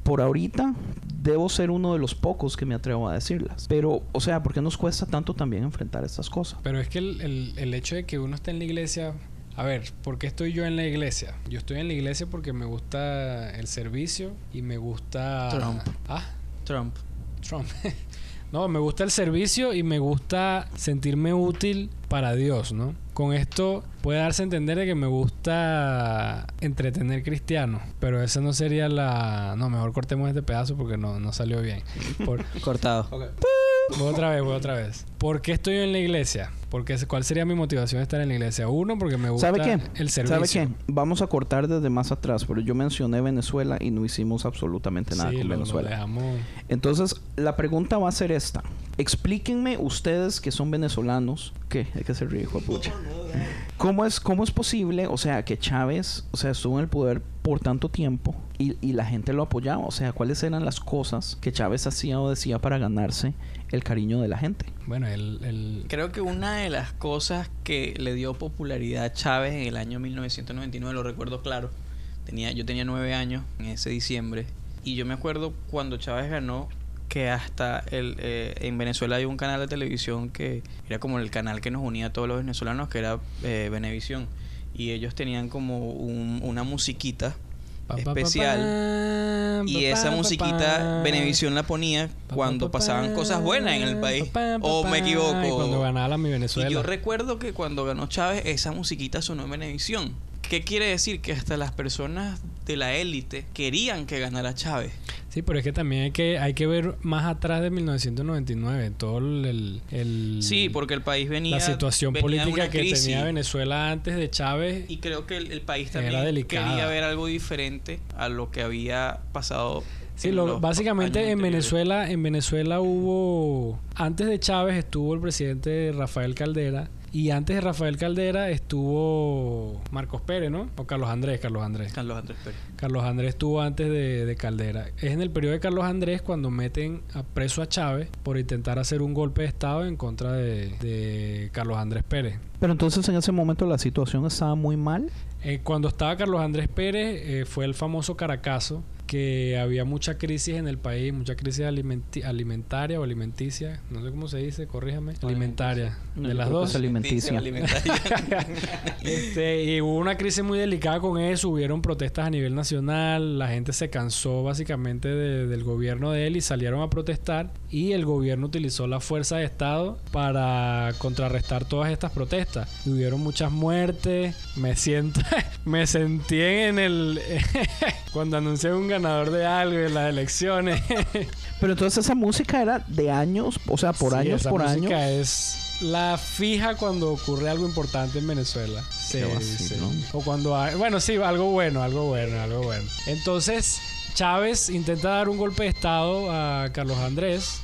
Por ahorita, debo ser uno de los pocos que me atrevo a decirlas. Pero, o sea, ¿por qué nos cuesta tanto también enfrentar estas cosas? Pero es que el, el- el hecho de que uno esté en la iglesia... A ver, ¿por qué estoy yo en la iglesia? Yo estoy en la iglesia porque me gusta el servicio y me gusta... Trump. Ah, Trump. Trump. no, me gusta el servicio y me gusta sentirme útil para Dios, ¿no? Con esto puede darse a entender de que me gusta entretener cristianos, pero esa no sería la... No, mejor cortemos este pedazo porque no, no salió bien. Por- Cortado. Voy otra vez, voy otra vez. ¿Por qué estoy en la iglesia? Porque ¿Cuál sería mi motivación de estar en la iglesia? Uno, porque me gusta ¿Sabe qué? el servicio. ¿Sabe qué? Vamos a cortar desde más atrás, pero yo mencioné Venezuela y no hicimos absolutamente nada Sí, con lo- Venezuela. dejamos- Entonces, la pregunta va a ser esta. Explíquenme ustedes que son venezolanos. ¿Qué? Hay que ser de pucha. ¿Cómo es, ¿Cómo es posible, o sea, que Chávez, o sea, estuvo en el poder por tanto tiempo y, y la gente lo apoyaba? O sea, ¿cuáles eran las cosas que Chávez hacía o decía para ganarse el cariño de la gente? Bueno, el, el- Creo que una de las cosas que le dio popularidad a Chávez en el año 1999, lo recuerdo claro, tenía, yo tenía nueve años en ese diciembre, y yo me acuerdo cuando Chávez ganó que hasta el, eh, en Venezuela hay un canal de televisión que era como el canal que nos unía a todos los venezolanos, que era eh, Venevisión, y ellos tenían como un- una musiquita especial. Y esa musiquita pa. Venevisión la ponía cuando pa, pa, pasaban cosas buenas en el país. pa, pa, O me equivoco. y cuando ganaba mi Venezuela. Y yo recuerdo que cuando ganó Chávez, esa musiquita sonó en Venevisión. ¿Qué quiere decir? Que hasta las personas de la élite querían que ganara Chávez. Sí, pero es que también hay que, hay que ver más atrás de 1999, todo el... el- Sí, porque el país venía. la situación venía política que crisis. tenía Venezuela antes de Chávez. Y creo que el, el país también quería ver algo diferente a lo que había pasado. Sí, lo- básicamente en. Venezuela, en Venezuela hubo antes de Chávez estuvo el presidente Rafael Caldera y antes de Rafael Caldera estuvo Marcos Pérez, ¿no? O Carlos Andrés, Carlos Andrés. Carlos Andrés Pérez. Carlos Andrés estuvo antes de, de Caldera. Es en el periodo de Carlos Andrés cuando meten a preso a Chávez por intentar hacer un golpe de estado en contra de, de Carlos Andrés Pérez. Pero entonces en ese momento la situación estaba muy mal. Eh, cuando estaba Carlos Andrés Pérez, eh, fue el famoso Caracazo, que había mucha crisis en el país, mucha crisis alimenti- alimentaria o alimenticia, no sé cómo se dice, corríjame, alimentaria, No, de las dos. alimenticia. Alimentaria. Este, y hubo una crisis muy delicada con eso, hubieron protestas a nivel nacional, la gente se cansó básicamente de- del gobierno de él y salieron a protestar y el gobierno utilizó la fuerza de Estado para contrarrestar todas estas protestas. Y hubieron muchas muertes, me siento, me sentí en el, cuando anuncié un ganador de algo en las elecciones. Pero entonces esa música era de años, o sea, por Sí, años, esa por música años. es la fija cuando ocurre algo importante en Venezuela. Sí, sí. O cuando hay, bueno, sí, algo bueno, algo bueno, algo bueno. Entonces, Chávez intenta dar un golpe de estado a Carlos Andrés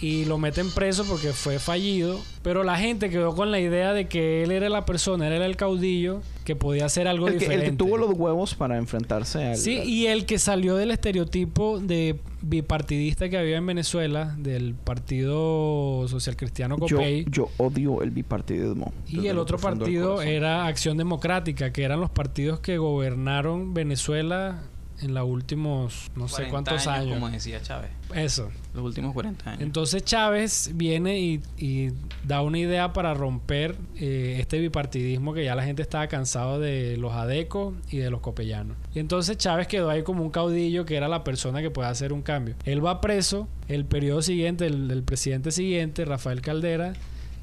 y lo meten preso porque fue fallido, pero la gente quedó con la idea de que él era la persona, él era el caudillo que podía hacer algo El que, el diferente. que tuvo los huevos para enfrentarse al... Sí, y el que salió del estereotipo de bipartidista que había en Venezuela, del Partido Social Cristiano yo, Copey, yo odio el bipartidismo. y el otro partido era Acción Democrática, que eran los partidos que gobernaron Venezuela en los últimos no sé 40 cuántos años. Como decía Chávez. Eso. Los últimos 40 años. Entonces Chávez viene y, y da una idea para romper eh, este bipartidismo que ya la gente estaba cansado de los adecos y de los copellanos. Y entonces Chávez quedó ahí como un caudillo que era la persona que puede hacer un cambio. Él va preso, el periodo siguiente, el, el presidente siguiente, Rafael Caldera,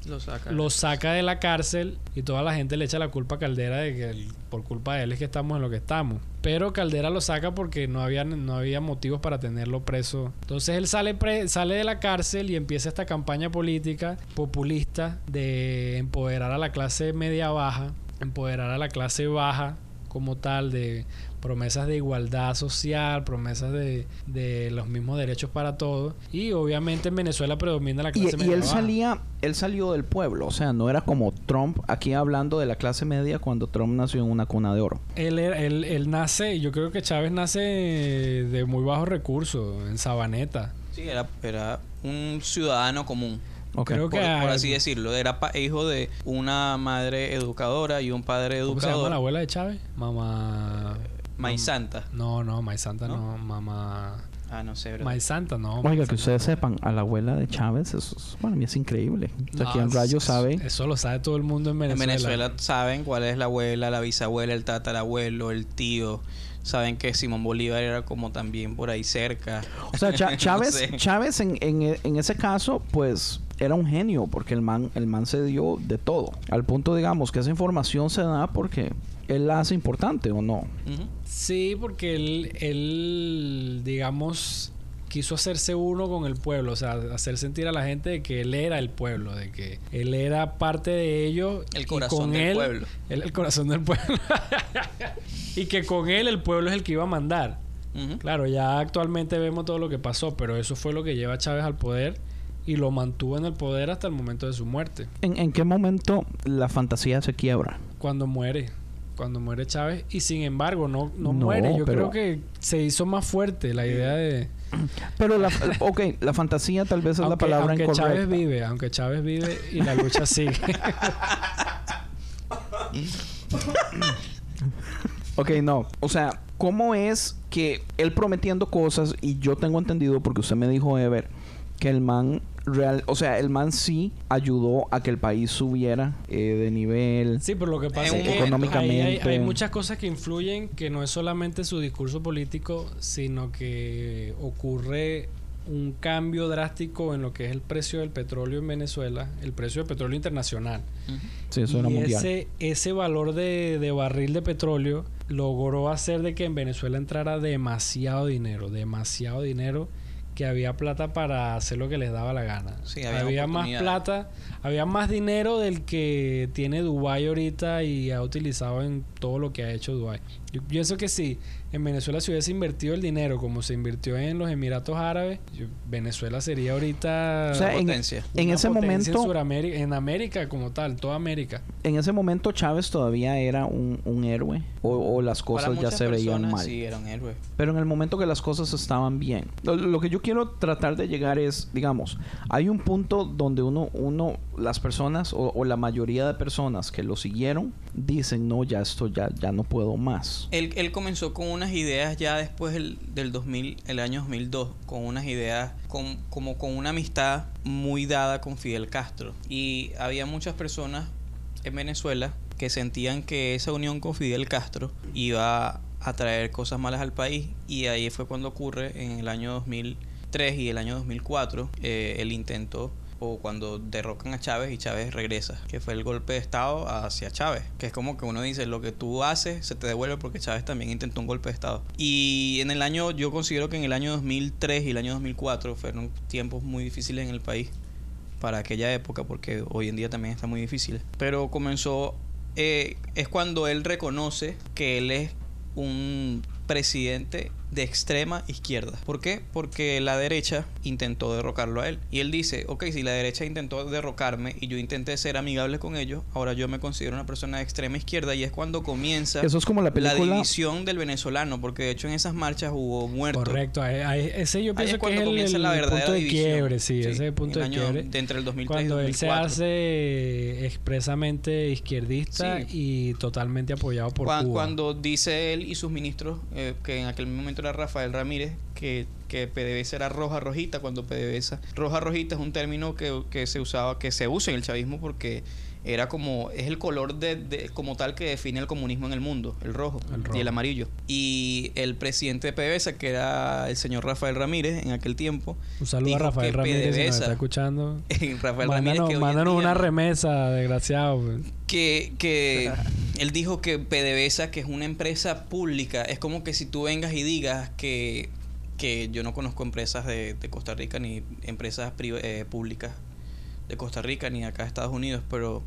lo saca. lo saca de la cárcel y toda la gente le echa la culpa a Caldera de que por culpa de él es que estamos en lo que estamos. Pero Caldera lo saca porque no había, no había motivos para tenerlo preso. Entonces él sale, pre- sale de la cárcel y empieza esta campaña política populista de empoderar a la clase media baja, empoderar a la clase baja como tal, de promesas de igualdad social, promesas de, de los mismos derechos para todos. Y obviamente en Venezuela predomina la Y, clase y media él baja. salía, él salió del pueblo, o sea, no era como Trump aquí hablando de la clase media cuando Trump nació en una cuna de oro. Él, era- él, él nace, yo creo que Chávez nace de muy bajos recursos, en Sabaneta. Sí, era, era un ciudadano común. Creo Por, que por a- así decirlo. Era pa- hijo de una madre educadora y un padre ¿Cómo se llama la educador. abuela de Chávez? Mamá. Maíz Santa. No, no, Maíz Santa ¿No? no. Mamá. Ah, no sé, bro. Maíz Santa no. Oiga, que ustedes sepan, a la abuela de Chávez, eso es, para mí es increíble. O sea, No, aquí en Rayo sabe. Eso lo sabe todo el mundo en En Venezuela. Venezuela saben cuál es la abuela, la bisabuela, el tatarabuelo, el tío. Saben que Simón Bolívar era como también por ahí cerca. O sea, No Chávez, sé. Chávez en, en- en ese caso, pues era un genio porque el man, el man se dio de todo. Al punto, digamos, que esa información se da porque él la hace importante o no. Sí, porque él, él, digamos, quiso hacerse uno con el pueblo, o sea, hacer sentir a la gente de que él era el pueblo, de que él era parte de ello. El y corazón con del él- pueblo. Él el corazón del pueblo. y que con él el pueblo es el que iba a mandar. Claro, ya actualmente vemos todo lo que pasó, pero eso fue lo que lleva a Chávez al poder y lo mantuvo en el poder hasta el momento de su muerte. ¿En, en qué momento la fantasía se quiebra? Cuando muere, cuando muere Chávez y sin embargo no, no, No, muere. Yo pero- creo que se hizo más fuerte la idea de... Pero, la, ok, la fantasía tal vez es la palabra aunque incorrecta. Chávez vive, aunque Chávez vive y la lucha sigue. Ok, no. O sea, ¿cómo es que él prometiendo cosas y yo tengo entendido, porque usted me dijo, Ever, que el man real, o sea, el man sí ayudó a que el país subiera eh, de nivel. Sí, pero lo que pasa En es que ahí hay, hay Económicamente. muchas cosas que influyen que no es solamente su discurso político, sino que ocurre un cambio drástico en lo que es el precio del petróleo en Venezuela, el precio del petróleo internacional. Sí, eso era y mundial. ese, ese valor de, de barril de petróleo logró hacer de que en Venezuela entrara demasiado dinero, demasiado dinero que había plata para hacer lo que les daba la gana. Sí, había más plata, había más dinero del que tiene Dubái ahorita y ha utilizado en todo lo que ha hecho Dubái. Yo pienso que si en Venezuela se hubiese invertido el dinero como se invirtió en los Emiratos Árabes, yo- Venezuela sería ahorita O sea, en, potencia. en una ese potencia momento, en, Suramérica, en América como tal, toda América. en ese momento Chávez todavía era un, un héroe o, o las Para cosas ya se veían mal. Sí, era un héroe. Pero en el momento que las cosas estaban bien. Lo, lo que yo quiero tratar de llegar es, digamos, hay un punto donde uno, uno las personas o, la mayoría de personas que lo siguieron dicen, no, ya esto ya, ya no puedo más. Él, él comenzó con unas ideas ya después del, del 2000, el año 2002, con unas ideas con, como con una amistad muy dada con Fidel Castro. Y había muchas personas en Venezuela que sentían que esa unión con Fidel Castro iba a traer cosas malas al país y ahí fue cuando ocurre en el año 2003 y el año 2004 eh, el intento o cuando derrocan a Chávez y Chávez regresa, que fue el golpe de Estado hacia Chávez, que es como que uno dice, lo que tú haces se te devuelve porque Chávez también intentó un golpe de Estado. Y en el año, yo considero que en el año 2003 y el año 2004 fueron tiempos muy difíciles en el país para aquella época, porque hoy en día también está muy difícil. Pero comenzó, eh, es cuando él reconoce que él es un presidente de extrema izquierda. ¿Por qué? Porque la derecha intentó derrocarlo a él. Y él dice, ok, si la derecha intentó derrocarme y yo intenté ser amigable con ellos, ahora yo me considero una persona de extrema izquierda y es cuando comienza Eso es como la película... división del venezolano, porque de hecho en esas marchas hubo muertos. Correcto, ahí- ahí- ese yo Ahí pienso es que es cuando el, comienza el la verdadera punto de división. quiebre, sí, ese es punto de año quiebre. de entre el 2003 y Cuando él se 2004. hace expresamente izquierdista Sí. y totalmente apoyado por Cuan- Cuba. Cuando dice él y sus ministros, eh, que en aquel momento Rafael Ramírez, que, que PDVSA era roja rojita, cuando PDVSA... Roja rojita es un término que, que se usaba, que se usa en el chavismo porque era como, es el color de, de- como tal que define el comunismo en el mundo, el rojo, El rojo. y el amarillo. Y el presidente de PDVSA, que era el señor Rafael Ramírez en aquel tiempo, Un saludo a Rafael Ramírez si nos PDVSA está escuchando. Rafael Ramírez Mándanos, que en mándanos día- una remesa, desgraciado. pues. que, que él dijo que PDVSA, que es una empresa pública, es como que si tú vengas y digas que, que yo no conozco empresas de, de Costa Rica ni empresas eh, públicas de Costa Rica ni acá de Estados Unidos, pero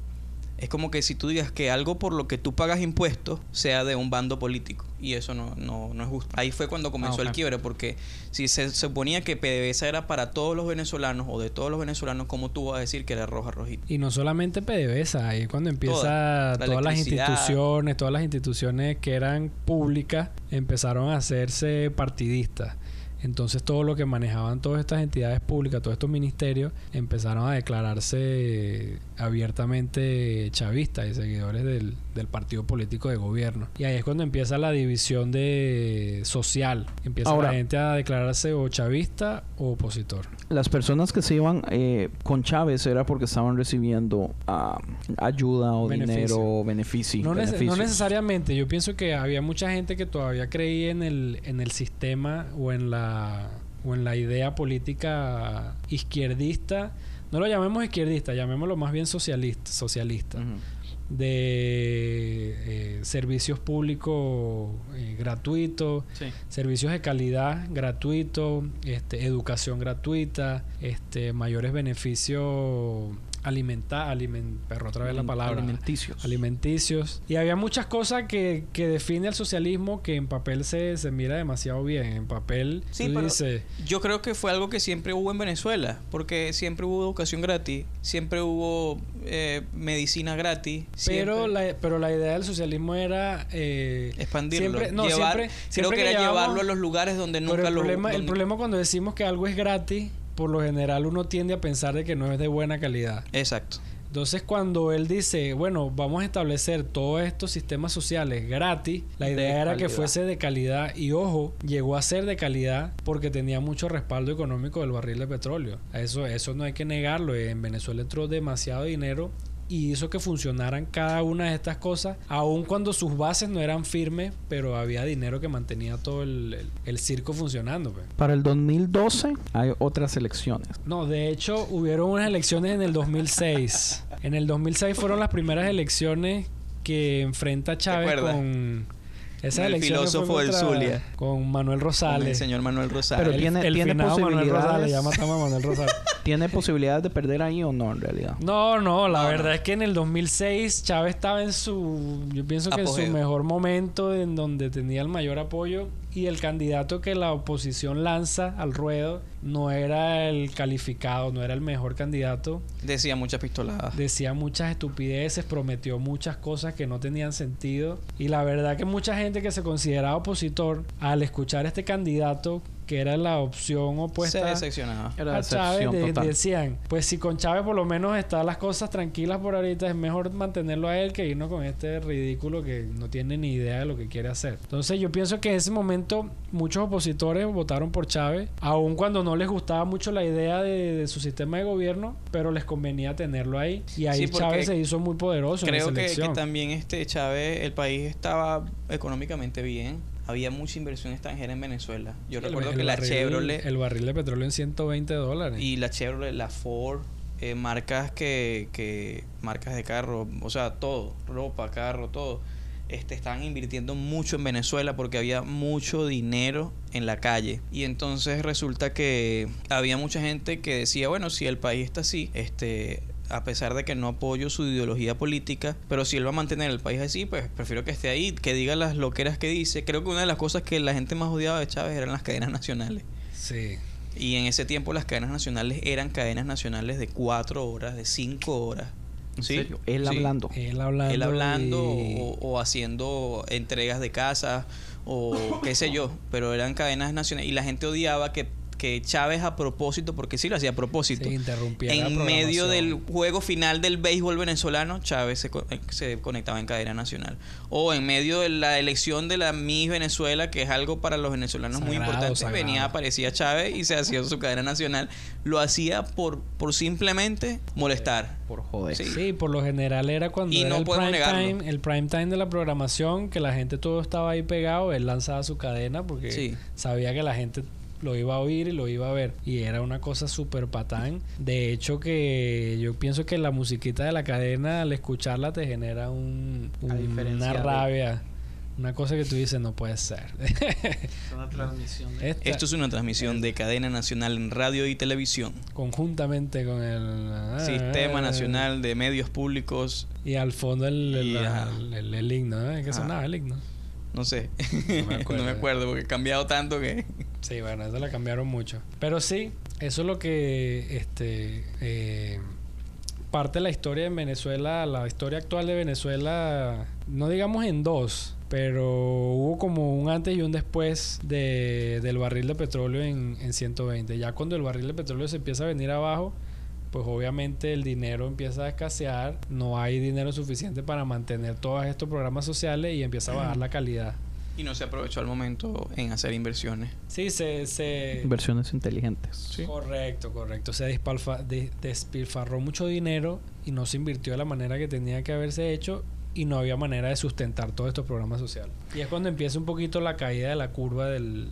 Es como que si tú digas que algo por lo que tú pagas impuestos sea de un bando político. Y eso no, no, no es justo. Ahí fue cuando comenzó Ah, ok. el quiebre, porque si se suponía que PDVSA era para todos los venezolanos o de todos los venezolanos, ¿cómo tú vas a decir que era roja rojita? Y no solamente PDVSA, ahí cuando empieza Toda. La todas las instituciones, todas las instituciones que eran públicas empezaron a hacerse partidistas. Entonces todo lo que manejaban todas estas entidades públicas, todos estos ministerios, empezaron a declararse abiertamente chavistas y seguidores del, del partido político de gobierno. Y ahí es cuando empieza la división de social. Empieza Ahora- la gente a declararse o chavista o opositor. Las personas que se iban eh, con Chávez era porque estaban recibiendo ah, ayuda o Beneficio. dinero, beneficio. No, nece- no necesariamente. Yo pienso que había mucha gente que todavía creía en el, en el sistema o en la o en la idea política izquierdista. No lo llamemos izquierdista, llamémoslo más bien socialista, socialista. De eh, servicios públicos eh, gratuitos, Sí. servicios de calidad gratuitos, este, educación gratuita, este, mayores beneficios alimenta, aliment, perro otra vez la palabra, Alimenticios. alimenticios. Y había muchas cosas que, que define el socialismo que en papel se, se mira demasiado bien. En papel Sí, tú pero dices, yo creo que fue algo que siempre hubo en Venezuela, porque siempre hubo educación gratis, siempre hubo eh, medicina gratis, pero siempre la, pero la idea del socialismo era eh, expandirlo, siempre- no, llevar, siempre- creo que que era llevarlo a los lugares donde Pero nunca el lo problema, el problema cuando decimos que algo es gratis, por lo general uno tiende a pensar de que no es de buena calidad. Exacto. Entonces cuando él dice, bueno, vamos a establecer todos estos sistemas sociales gratis, la De idea era que fuese de calidad y ojo, llegó a ser de calidad porque tenía mucho respaldo económico del barril de petróleo. Eso, eso no hay que negarlo. En Venezuela entró demasiado dinero y hizo que funcionaran cada una de estas cosas, aun cuando sus bases no eran firmes, pero había dinero que mantenía todo el, el- el circo funcionando. pues. Para el 2012 hay otras elecciones. No, de hecho, hubieron unas elecciones en el 2006. En el 2006 fueron las primeras elecciones que enfrenta Chávez con... Con el filósofo del Zulia. Con Manuel Con Rosales. el señor Manuel Rosales. Pero el, tiene- el tiene finado Manuel Rosales, posibilidades. ya matamos a Manuel Rosales. ¿Tiene posibilidades de perder ahí o no en realidad? No, no, la No, verdad no. es que en el 2006 Chávez estaba en su, yo pienso que en su mejor momento, en donde tenía el mayor apoyo y el candidato que la oposición lanza al ruedo no era el calificado, no era el mejor candidato. Decía muchas pistoladas. Decía muchas estupideces, prometió muchas cosas que no tenían sentido y la verdad que mucha gente que se consideraba opositor al escuchar este candidato que era la opción Se opuesta decepcionaba. Era a Chávez decepción de- total. decían, pues si con Chávez por lo menos están las cosas tranquilas por ahorita, es mejor mantenerlo a él que irnos con este ridículo que no tiene ni idea de lo que quiere hacer. Entonces yo pienso que en ese momento muchos opositores votaron por Chávez, aun cuando no les gustaba mucho la idea de, de su sistema de gobierno, pero les convenía tenerlo ahí. Y ahí Sí, Chávez se hizo muy poderoso en Creo que, que también este Chávez, el país estaba económicamente bien. Había mucha inversión extranjera en Venezuela. Yo recuerdo el que la barril- Chevrolet El barril de petróleo en 120 dólares. y la Chevrolet, la Ford, eh, marcas que, que marcas de carro, o sea, todo, ropa, carro, todo, este estaban invirtiendo mucho en Venezuela porque había mucho dinero en la calle y entonces resulta que había mucha gente que decía, bueno, si el país está así, este a pesar de que no apoyo su ideología política, pero si él va a mantener el país así, pues prefiero que esté ahí, que diga las loqueras que dice. Creo que una de las cosas que la gente más odiaba de Chávez eran las cadenas nacionales. Sí. Y en ese tiempo las cadenas nacionales eran cadenas nacionales de cuatro horas, de cinco horas. ¿En ¿Sí? serio? Él Sí. hablando. Él hablando. Él hablando y- o, o haciendo entregas de casa o qué sé yo, pero eran cadenas nacionales y la gente odiaba que, que Chávez a propósito, porque sí lo hacía a propósito, se interrumpía la en medio del juego final del béisbol venezolano, Chávez se, eh, se conectaba en cadena nacional. O en medio de la elección de la Miss Venezuela, que es algo para los venezolanos muy importante, sagrado. venía, aparecía Chávez y se hacía su cadena nacional. Lo hacía por, por simplemente molestar. Por joder. Sí. Sí, por lo general era cuando Y era no el podemos prime negarlo. time, el prime time de la programación, que la gente todo estaba ahí pegado, él lanzaba su cadena porque Sí. sabía que la gente lo iba a oír y lo iba a ver. Y era una cosa súper patán. De hecho que yo pienso que la musiquita de la cadena, al escucharla, te genera un, una rabia. Una cosa que tú dices no puede ser. Una transmisión de- Esta- Esto es una transmisión de cadena nacional en radio y televisión. conjuntamente con el ah, Sistema Nacional de Medios Públicos, y al fondo el, el, el- el- el himno, ¿eh? ¿Qué Ajá. sonaba el himno? No sé. No me acuerdo. no me acuerdo porque he cambiado tanto que... Sí, bueno, eso la cambiaron mucho. Pero sí, eso es lo que este eh, parte de la historia de Venezuela, la historia actual de Venezuela, no digamos en dos, pero hubo como un antes y un después de, del barril de petróleo en, en 120. Ya cuando el barril de petróleo se empieza a venir abajo, pues obviamente el dinero empieza a escasear, no hay dinero suficiente para mantener todos estos programas sociales y empieza a bajar la calidad. Y no se aprovechó al momento en hacer inversiones. Sí, se... se Inversiones inteligentes. Sí. Correcto, correcto. Se dispalfa- de- despilfarró mucho dinero y no se invirtió de la manera que tenía que haberse hecho y no había manera de sustentar todos estos programas sociales. Y es cuando empieza un poquito la caída de la curva del,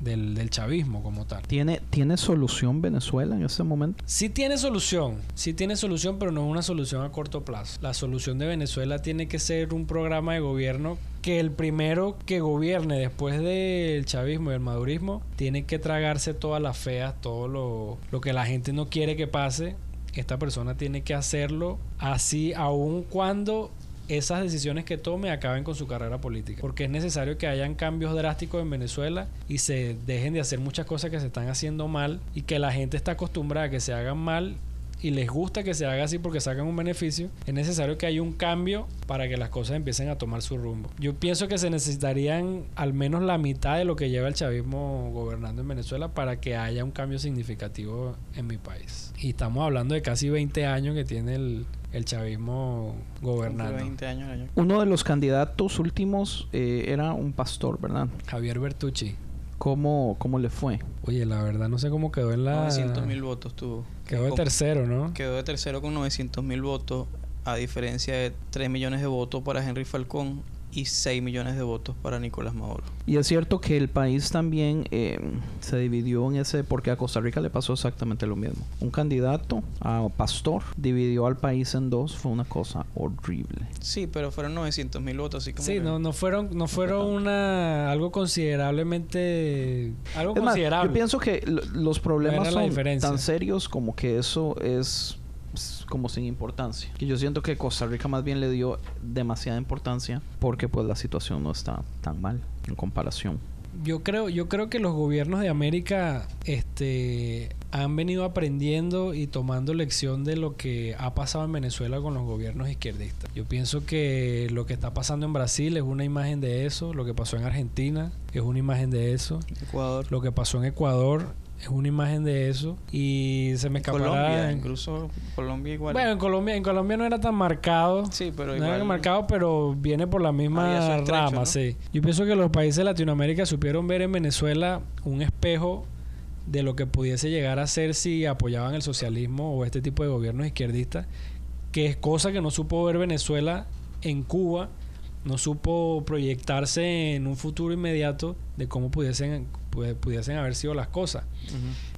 del, del chavismo como tal. ¿Tiene, ¿Tiene solución Venezuela en ese momento? Sí tiene solución, sí tiene solución, pero no es una solución a corto plazo. La solución de Venezuela tiene que ser un programa de gobierno que el primero que gobierne después del chavismo y el madurismo tiene que tragarse todas las feas, todo lo, lo que la gente no quiere que pase. Esta persona tiene que hacerlo así, aun cuando esas decisiones que tome acaben con su carrera política. Porque es necesario que hayan cambios drásticos en Venezuela y se dejen de hacer muchas cosas que se están haciendo mal y que la gente está acostumbrada a que se hagan mal y les gusta que se haga así porque sacan un beneficio, es necesario que haya un cambio para que las cosas empiecen a tomar su rumbo. Yo pienso que se necesitarían al menos la mitad de lo que lleva el chavismo gobernando en Venezuela para que haya un cambio significativo en mi país. Y estamos hablando de casi 20 años que tiene el, el chavismo gobernando. Cumple 20 años el año. Uno de los candidatos últimos eh, era un pastor, ¿verdad? Javier Bertucci. ¿Cómo, ¿Cómo le fue? Oye, la verdad no sé cómo quedó en la... 900 mil votos tuvo. Quedó de tercero, ¿no? Quedó de tercero con 900 mil votos, a diferencia de 3 millones de votos para Henry Falcón y 6 millones de votos para Nicolás Maduro. Y es cierto que el país también eh, se dividió en ese, porque a Costa Rica le pasó exactamente lo mismo. Un candidato a pastor dividió al país en dos, fue una cosa horrible. Sí, pero fueron 900 mil votos, así como Sí, que- no, no fueron, no fueron una algo considerablemente algo Es más, considerable. yo pienso que los problemas son tan serios como que eso es como sin importancia. Y yo siento que Costa Rica más bien le dio demasiada importancia porque pues la situación no está tan mal en comparación. Yo creo, yo creo que los gobiernos de América este, han venido aprendiendo y tomando lección de lo que ha pasado en Venezuela con los gobiernos izquierdistas. Yo pienso que lo que está pasando en Brasil es una imagen de eso, lo que pasó en Argentina es una imagen de eso, Ecuador, lo que pasó en Ecuador es una imagen de eso y se me escapará Colombia, en- incluso Colombia igual. Bueno, en Colombia, en Colombia no era tan marcado. sí, pero no igual. era tan marcado, pero viene por la misma rama, ¿no? sí. Yo pienso que los países de Latinoamérica supieron ver en Venezuela un espejo de lo que pudiese llegar a ser si apoyaban el socialismo o este tipo de gobiernos izquierdistas, que es cosa que no supo ver Venezuela en Cuba, no supo proyectarse en un futuro inmediato de cómo pudiesen, pu- pudiesen haber sido las cosas.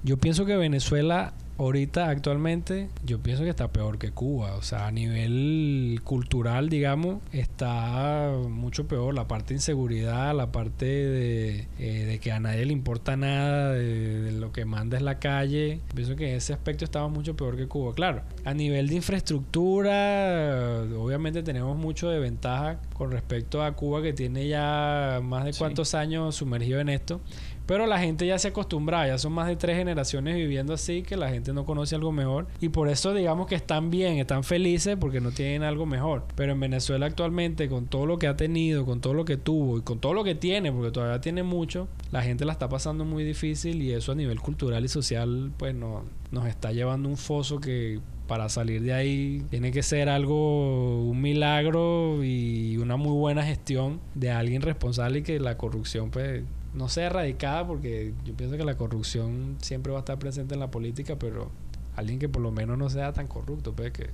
Yo pienso que Venezuela ahorita actualmente yo pienso que está peor que Cuba, o sea, a nivel cultural, digamos, está mucho peor la parte de inseguridad, la parte de, eh, de que a nadie le importa nada, de, de lo que manda es la calle. Pienso que en ese aspecto estaba mucho peor que Cuba. Claro, a nivel de infraestructura, obviamente tenemos mucho de ventaja con respecto a Cuba que tiene ya más de Sí. cuántos años sumergido en esto. Pero la gente ya se acostumbra, ya son más de tres generaciones viviendo así que la gente no conoce algo mejor. Y por eso digamos que están bien, están felices porque no tienen algo mejor. Pero en Venezuela actualmente, con todo lo que ha tenido, con todo lo que tuvo y con todo lo que tiene, porque todavía tiene mucho, la gente la está pasando muy difícil y eso a nivel cultural y social pues no, nos está llevando un foso que para salir de ahí tiene que ser algo, un milagro y una muy buena gestión de alguien responsable y que la corrupción pues no sea erradicada porque yo pienso que la corrupción siempre va a estar presente en la política, pero alguien que por lo menos no sea tan corrupto, pues que,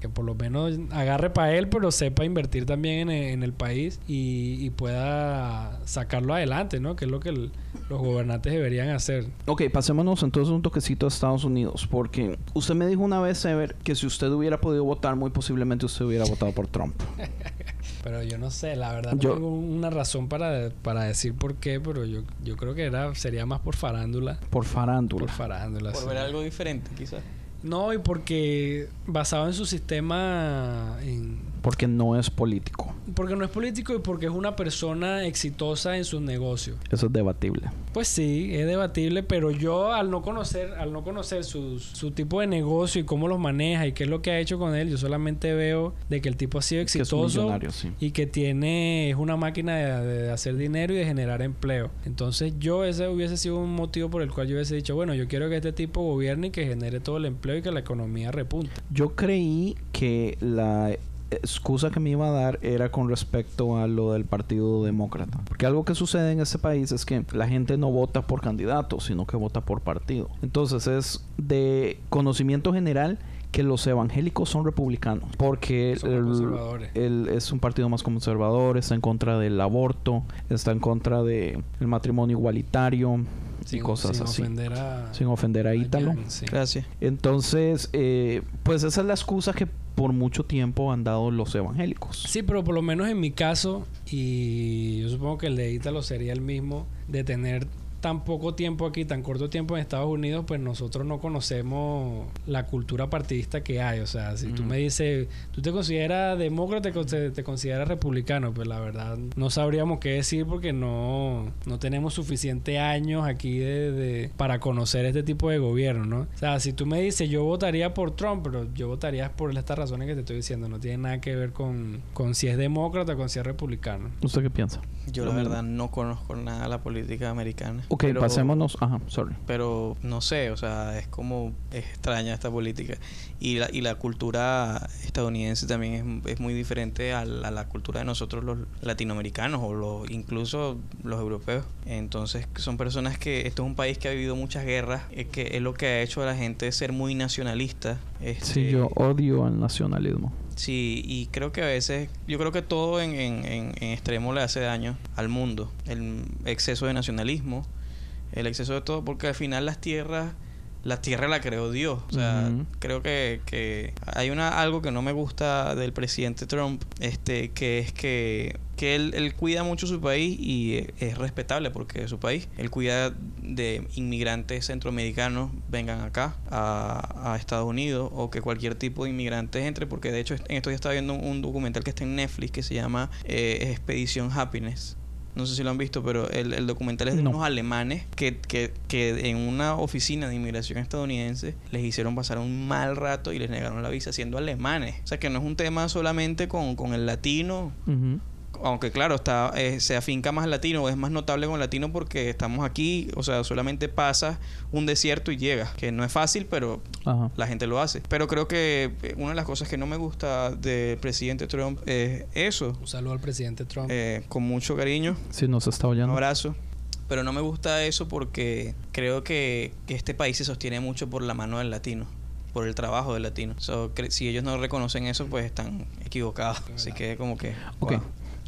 que por lo menos agarre para él, pero sepa invertir también en, en el país y, y pueda sacarlo adelante, ¿no? Que es lo que el- los gobernantes deberían hacer. Ok, pasémonos entonces un toquecito a Estados Unidos, porque usted me dijo una vez, Ever, que si usted hubiera podido votar, muy posiblemente usted hubiera votado por Trump. Pero yo no sé, la verdad no Yo- tengo una razón para, para decir por qué, pero yo, yo creo que era sería más por farándula. Por farándula. Por farándula. Por sí. ver algo diferente, quizás. No, y porque basado en su sistema, en, Porque no es político. porque no es político y porque es una persona exitosa en sus negocios. Eso es debatible. Pues sí, es debatible, pero yo al no conocer, al no conocer sus- su tipo de negocio y cómo los maneja y qué es lo que ha hecho con él, yo solamente veo de que el tipo ha sido exitoso sí. y que tiene es una máquina de, de hacer dinero y de generar empleo. Entonces yo ese hubiese sido un motivo por el cual yo hubiese dicho, bueno, yo quiero que este tipo gobierne y que genere todo el empleo y que la economía repunte. Yo creí que la excusa que me iba a dar era con respecto a lo del Partido Demócrata. Porque algo que sucede en este país es que la gente no vota por candidatos, sino que vota por partido. Entonces es de conocimiento general que los evangélicos son republicanos. Porque Son el- conservadores. el- es un partido más conservador, está en contra del aborto, está en contra del matrimonio igualitario y Sin, cosas sin así. ofender a, Sin ofender a a Ítalo. Jan, sí. Gracias. Entonces, eh, pues esa es la excusa que por mucho tiempo han dado los evangélicos. Sí, pero por lo menos en mi caso, y yo supongo que el de Ítalo sería el mismo, de tener tan poco tiempo aquí, tan corto tiempo en Estados Unidos, pues nosotros no conocemos la cultura partidista que hay. O sea, si tú me dices, ¿tú te consideras demócrata o te, te consideras republicano? Pues la verdad no sabríamos qué decir porque no, no tenemos suficiente años aquí de, de- para conocer este tipo de gobierno, ¿no? O sea, si tú me dices, yo votaría por Trump, pero yo votaría por estas razones que te estoy diciendo. No tiene nada que ver con, con si es demócrata o con si es republicano. ¿Usted qué piensa? Yo la verdad no conozco nada de la política americana. Ok, pero- pasémonos. Ajá, sorry. Pero no sé, o sea, es como es extraña esta política. Y la, y la cultura estadounidense también es, es muy diferente a la, a la cultura de nosotros los latinoamericanos o los, incluso los europeos. Entonces son personas que, esto es un país que ha vivido muchas guerras, eh, que es lo que ha hecho a la gente ser muy nacionalista. Sí, Este, yo odio el nacionalismo. Sí, y creo que a veces, yo creo que todo en, en, en, extremo le hace daño al mundo. El exceso de nacionalismo, el exceso de todo, porque al final las tierras, la tierra la creó Dios. O sea, creo que, que hay una algo que no me gusta del presidente Trump, este, que es que, que él, él cuida mucho su país y es respetable porque es su país. Él cuida de inmigrantes centroamericanos vengan acá a, a Estados Unidos o que cualquier tipo de inmigrantes entre, porque de hecho en esto ya estaba viendo un documental que está en Netflix que se llama eh, Expedición Happiness. No sé si lo han visto, pero el, el documental es de No. unos alemanes que, que, que en una oficina de inmigración estadounidense les hicieron pasar un mal rato y les negaron la visa siendo alemanes. O sea que no es un tema solamente con, con el latino. Aunque claro, está eh, se afinca más al latino, es más notable con el latino porque estamos aquí, o sea, solamente pasas un desierto y llegas, que no es fácil, pero Ajá. la gente lo hace. Pero creo que eh, una de las cosas que no me gusta del presidente Trump es eso, Un saludo al presidente Trump. eh, con mucho cariño, Sí, nos está un oyendo. abrazo. Pero no me gusta eso porque creo que, que este país se sostiene mucho por la mano del latino, por el trabajo del latino. So, si ellos no reconocen eso, pues están equivocados. Así que como que... Ok.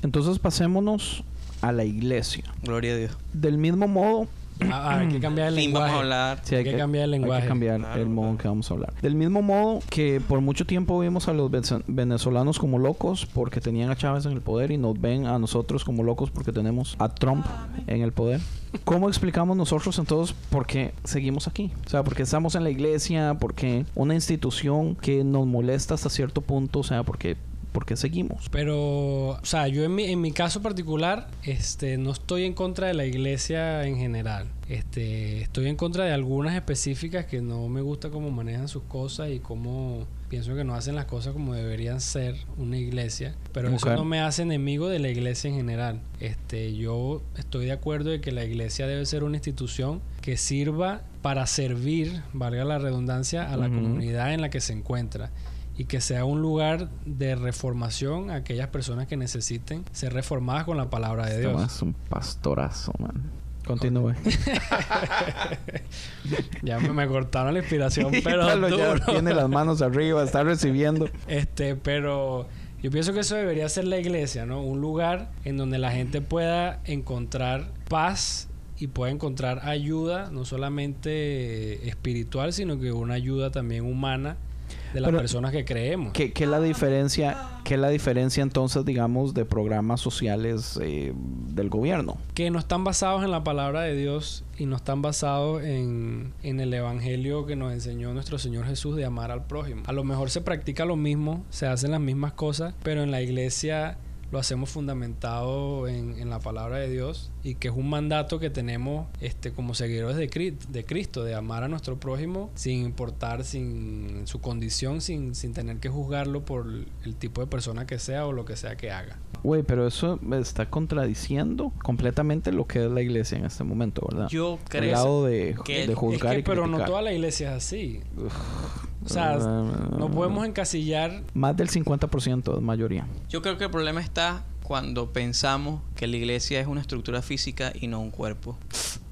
Entonces pasémonos a la iglesia. gloria a Dios. Del mismo modo, Ah, ah, hay que cambiar el Fin, lenguaje. vamos a hablar. sí, Hay que cambiar el hay que lenguaje. cambiar Claro, el modo en que vamos a hablar. Del mismo modo que por mucho tiempo vimos a los venez- venezolanos como locos porque tenían a Chávez en el poder y nos ven a nosotros como locos porque tenemos a Trump en el poder. ¿Cómo explicamos nosotros entonces por qué seguimos aquí? O sea, porque estamos en la iglesia, porque una institución que nos molesta hasta cierto punto, o sea, porque ¿por qué seguimos? Pero, o sea, yo en mi, en mi caso particular, este, no estoy en contra de la iglesia en general. Este, estoy en contra de algunas específicas que no me gusta cómo manejan sus cosas y cómo pienso que no hacen las cosas como deberían ser una iglesia. Pero eso no me hace enemigo de la iglesia en general. Este, yo estoy de acuerdo de que la iglesia debe ser una institución que sirva para servir, valga la redundancia, a la comunidad en la que se encuentra y que sea un lugar de reformación a aquellas personas que necesiten ser reformadas con la palabra de Este Dios. es un pastorazo, man. Continúe. Ya me, me cortaron la inspiración, pero Ítalo ya tiene las manos arriba, está recibiendo. Este, pero yo pienso que eso debería ser la iglesia, ¿no? Un lugar en donde la gente pueda encontrar paz y pueda encontrar ayuda, no solamente espiritual, sino que una ayuda también humana de las personas que creemos. ¿Qué, qué es la diferencia, qué es la diferencia entonces, digamos, de programas sociales eh, del gobierno? que no están basados en la palabra de Dios y no están basados en, en el evangelio que nos enseñó nuestro Señor Jesús de amar al prójimo. A lo mejor se practica lo mismo, se hacen las mismas cosas, pero en la iglesia lo hacemos fundamentado en, en la palabra de Dios y que es un mandato que tenemos este, como seguidores de, Cri- de Cristo, de amar a nuestro prójimo sin importar sin su condición, sin, sin tener que juzgarlo por el tipo de persona que sea o lo que sea que haga. Güey, pero eso está contradiciendo completamente lo que es la iglesia en este momento, ¿verdad? Yo El creo lado de, que- de juzgar Es que, y pero no toda la iglesia es así. O sea, no podemos encasillar. Más del 50% es mayoría. Yo creo que el problema está cuando pensamos que la iglesia es una estructura física y no un cuerpo.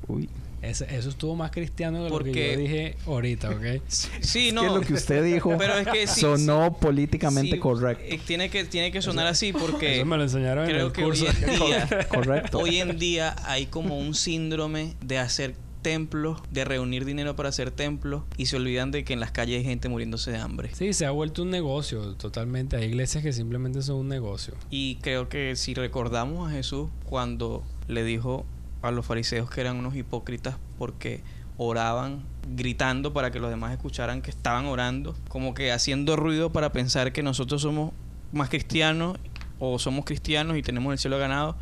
Uy. ese- eso estuvo más cristiano de lo que Porque- yo dije ahorita, ¿ok? Sí, Es no. que lo que usted dijo Pero es que sí, sonó políticamente sí, correcto. eh, tiene que tiene que sonar así porque Eso me lo enseñaron en creo el que curso. hoy en día Correcto. hoy en día hay como un síndrome de hacer templos, de reunir dinero para hacer templos y se olvidan de que en las calles hay gente muriéndose de hambre. Sí, se ha vuelto un negocio totalmente. Hay iglesias que simplemente son un negocio. Y creo que si recordamos a Jesús cuando le dijo a los fariseos que eran unos hipócritas porque oraban gritando para que los demás escucharan que estaban orando, como que haciendo ruido para pensar que nosotros somos más cristianos o somos cristianos y tenemos el cielo ganado,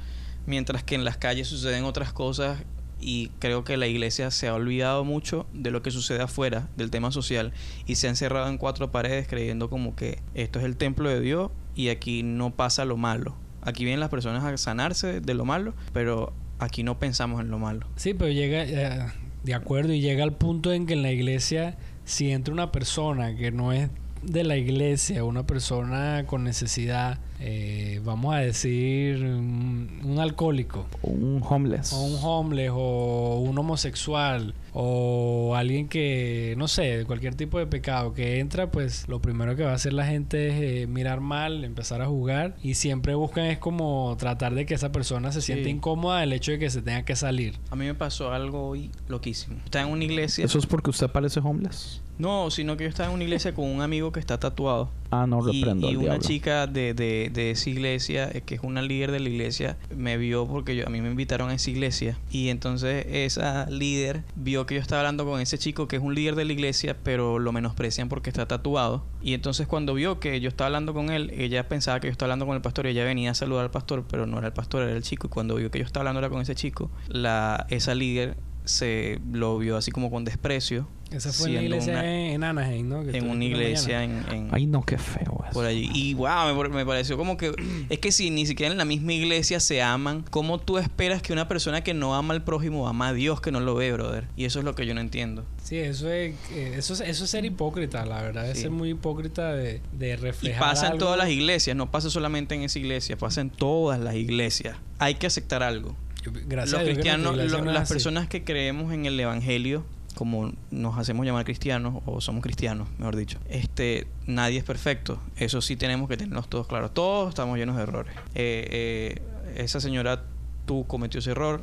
mientras que en las calles suceden otras cosas y creo que la iglesia se ha olvidado mucho de lo que sucede afuera del tema social y se ha encerrado en cuatro paredes creyendo como que esto es el templo de Dios y aquí no pasa lo malo. Aquí vienen las personas a sanarse de lo malo, pero aquí no pensamos en lo malo. Sí, pero llega, eh, de acuerdo, y llega al punto en que en la iglesia, si entra una persona que no es de la iglesia, una persona con necesidad, eh, vamos a decir, un, un alcohólico, Un homeless. o un homeless, o un homosexual, o alguien que, no sé, de cualquier tipo de pecado que entra, pues lo primero que va a hacer la gente es eh, mirar mal, empezar a jugar, y siempre buscan es como tratar de que esa persona se sienta Sí. incómoda del hecho de que se tenga que salir. A mí me pasó algo hoy loquísimo. Estaba en una iglesia. Eso es porque usted parece homeless. No, sino que yo estaba en una iglesia con un amigo que está tatuado. Ah, no y, reprendo y al una diablo. chica de, de, de esa iglesia, eh, que es una líder de la iglesia, me vio porque yo, a mí me invitaron a esa iglesia. Y entonces esa líder vio que yo estaba hablando con ese chico que es un líder de la iglesia, pero lo menosprecian porque está tatuado. Y entonces cuando vio que yo estaba hablando con él, ella pensaba que yo estaba hablando con el pastor y ella venía a saludar al pastor, pero no era el pastor, era el chico. Y cuando vio que yo estaba hablando con ese chico, la, esa líder se lo vio así como con desprecio. Esa fue en la siendo iglesia una- en Anaheim, ¿no? Que en una iglesia en, en- Ay, no, qué feo eso. por allí. Y wow, me, me pareció como que es que si ni siquiera en la misma iglesia se aman, ¿cómo tú esperas que una persona que no ama al prójimo ama a Dios que no lo ve, brother? Y eso es lo que yo no entiendo. Sí, eso es, eh, eso es, eso es ser hipócrita, la verdad. Es Sí. ser muy hipócrita de, de Y reflejar pasa en algo. todas las iglesias, no pasa solamente en esa iglesia, pasa en todas las iglesias. Hay que aceptar algo. Yo- Gracias Los a Dios que cristianos, lo- las así. personas que creemos en el evangelio, como nos hacemos llamar cristianos o somos cristianos, mejor dicho, este, nadie es perfecto. Eso sí tenemos que tenerlos todos claros. Todos estamos llenos de errores. Eh, eh, esa señora tú cometió ese error.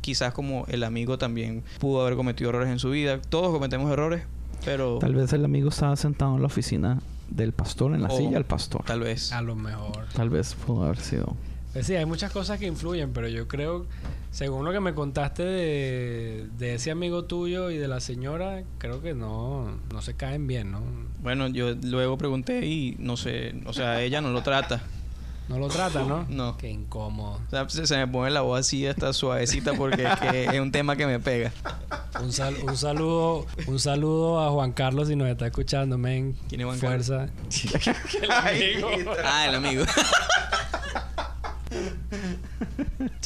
Quizás como el amigo también pudo haber cometido errores en su vida. Todos cometemos errores, pero Tal vez el amigo estaba sentado en la oficina del pastor, en la O- silla del pastor. tal vez. A lo mejor. Tal vez pudo haber sido. Pues sí, hay muchas cosas que influyen, pero yo creo, según lo que me contaste de, de ese amigo tuyo y de la señora, creo que no, no se caen bien, ¿no? Bueno, yo luego pregunté y no sé, o sea, ella no lo trata. No lo tratan, ¿no? No. Qué incómodo. O sea, se, se me pone la voz así, hasta suavecita, porque es, que es un tema que me pega. Un, sal- un saludo, un saludo a Juan Carlos si nos está escuchando, men. ¿Quién es Juan Fuerza. El amigo. Ah, el amigo.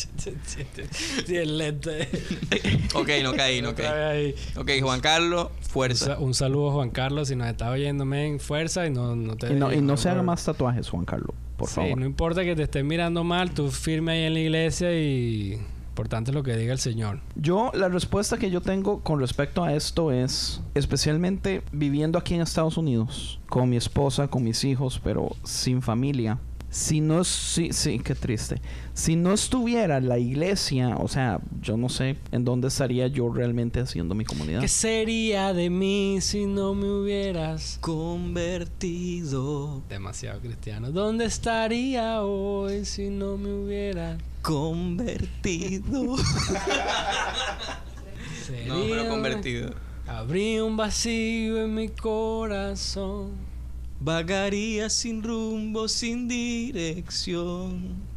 Sí, el lente. ok, no caí, no caí. Ok, Juan Carlos, fuerza. un saludo Juan Carlos si nos está oyendo, men. Fuerza y no, no te Y no, y no se haga más tatuajes, Juan Carlos, por sí, favor. no importa que te estén mirando mal, tú firme ahí en la iglesia y importante es lo que diga el Señor. Yo, la respuesta que yo tengo con respecto a esto es, especialmente viviendo aquí en Estados Unidos, con mi esposa, con mis hijos, pero sin familia, si no sí, sí, qué triste. Si no estuviera la iglesia, o sea, yo no sé en dónde estaría yo realmente haciendo mi comunidad. ¿Qué sería de mí si no me hubieras Convertido. demasiado cristiano? ¿Dónde estaría hoy si no me hubieras Convertido. No, pero convertido. Abrí un vacío en mi corazón. Vagaría sin rumbo, sin dirección.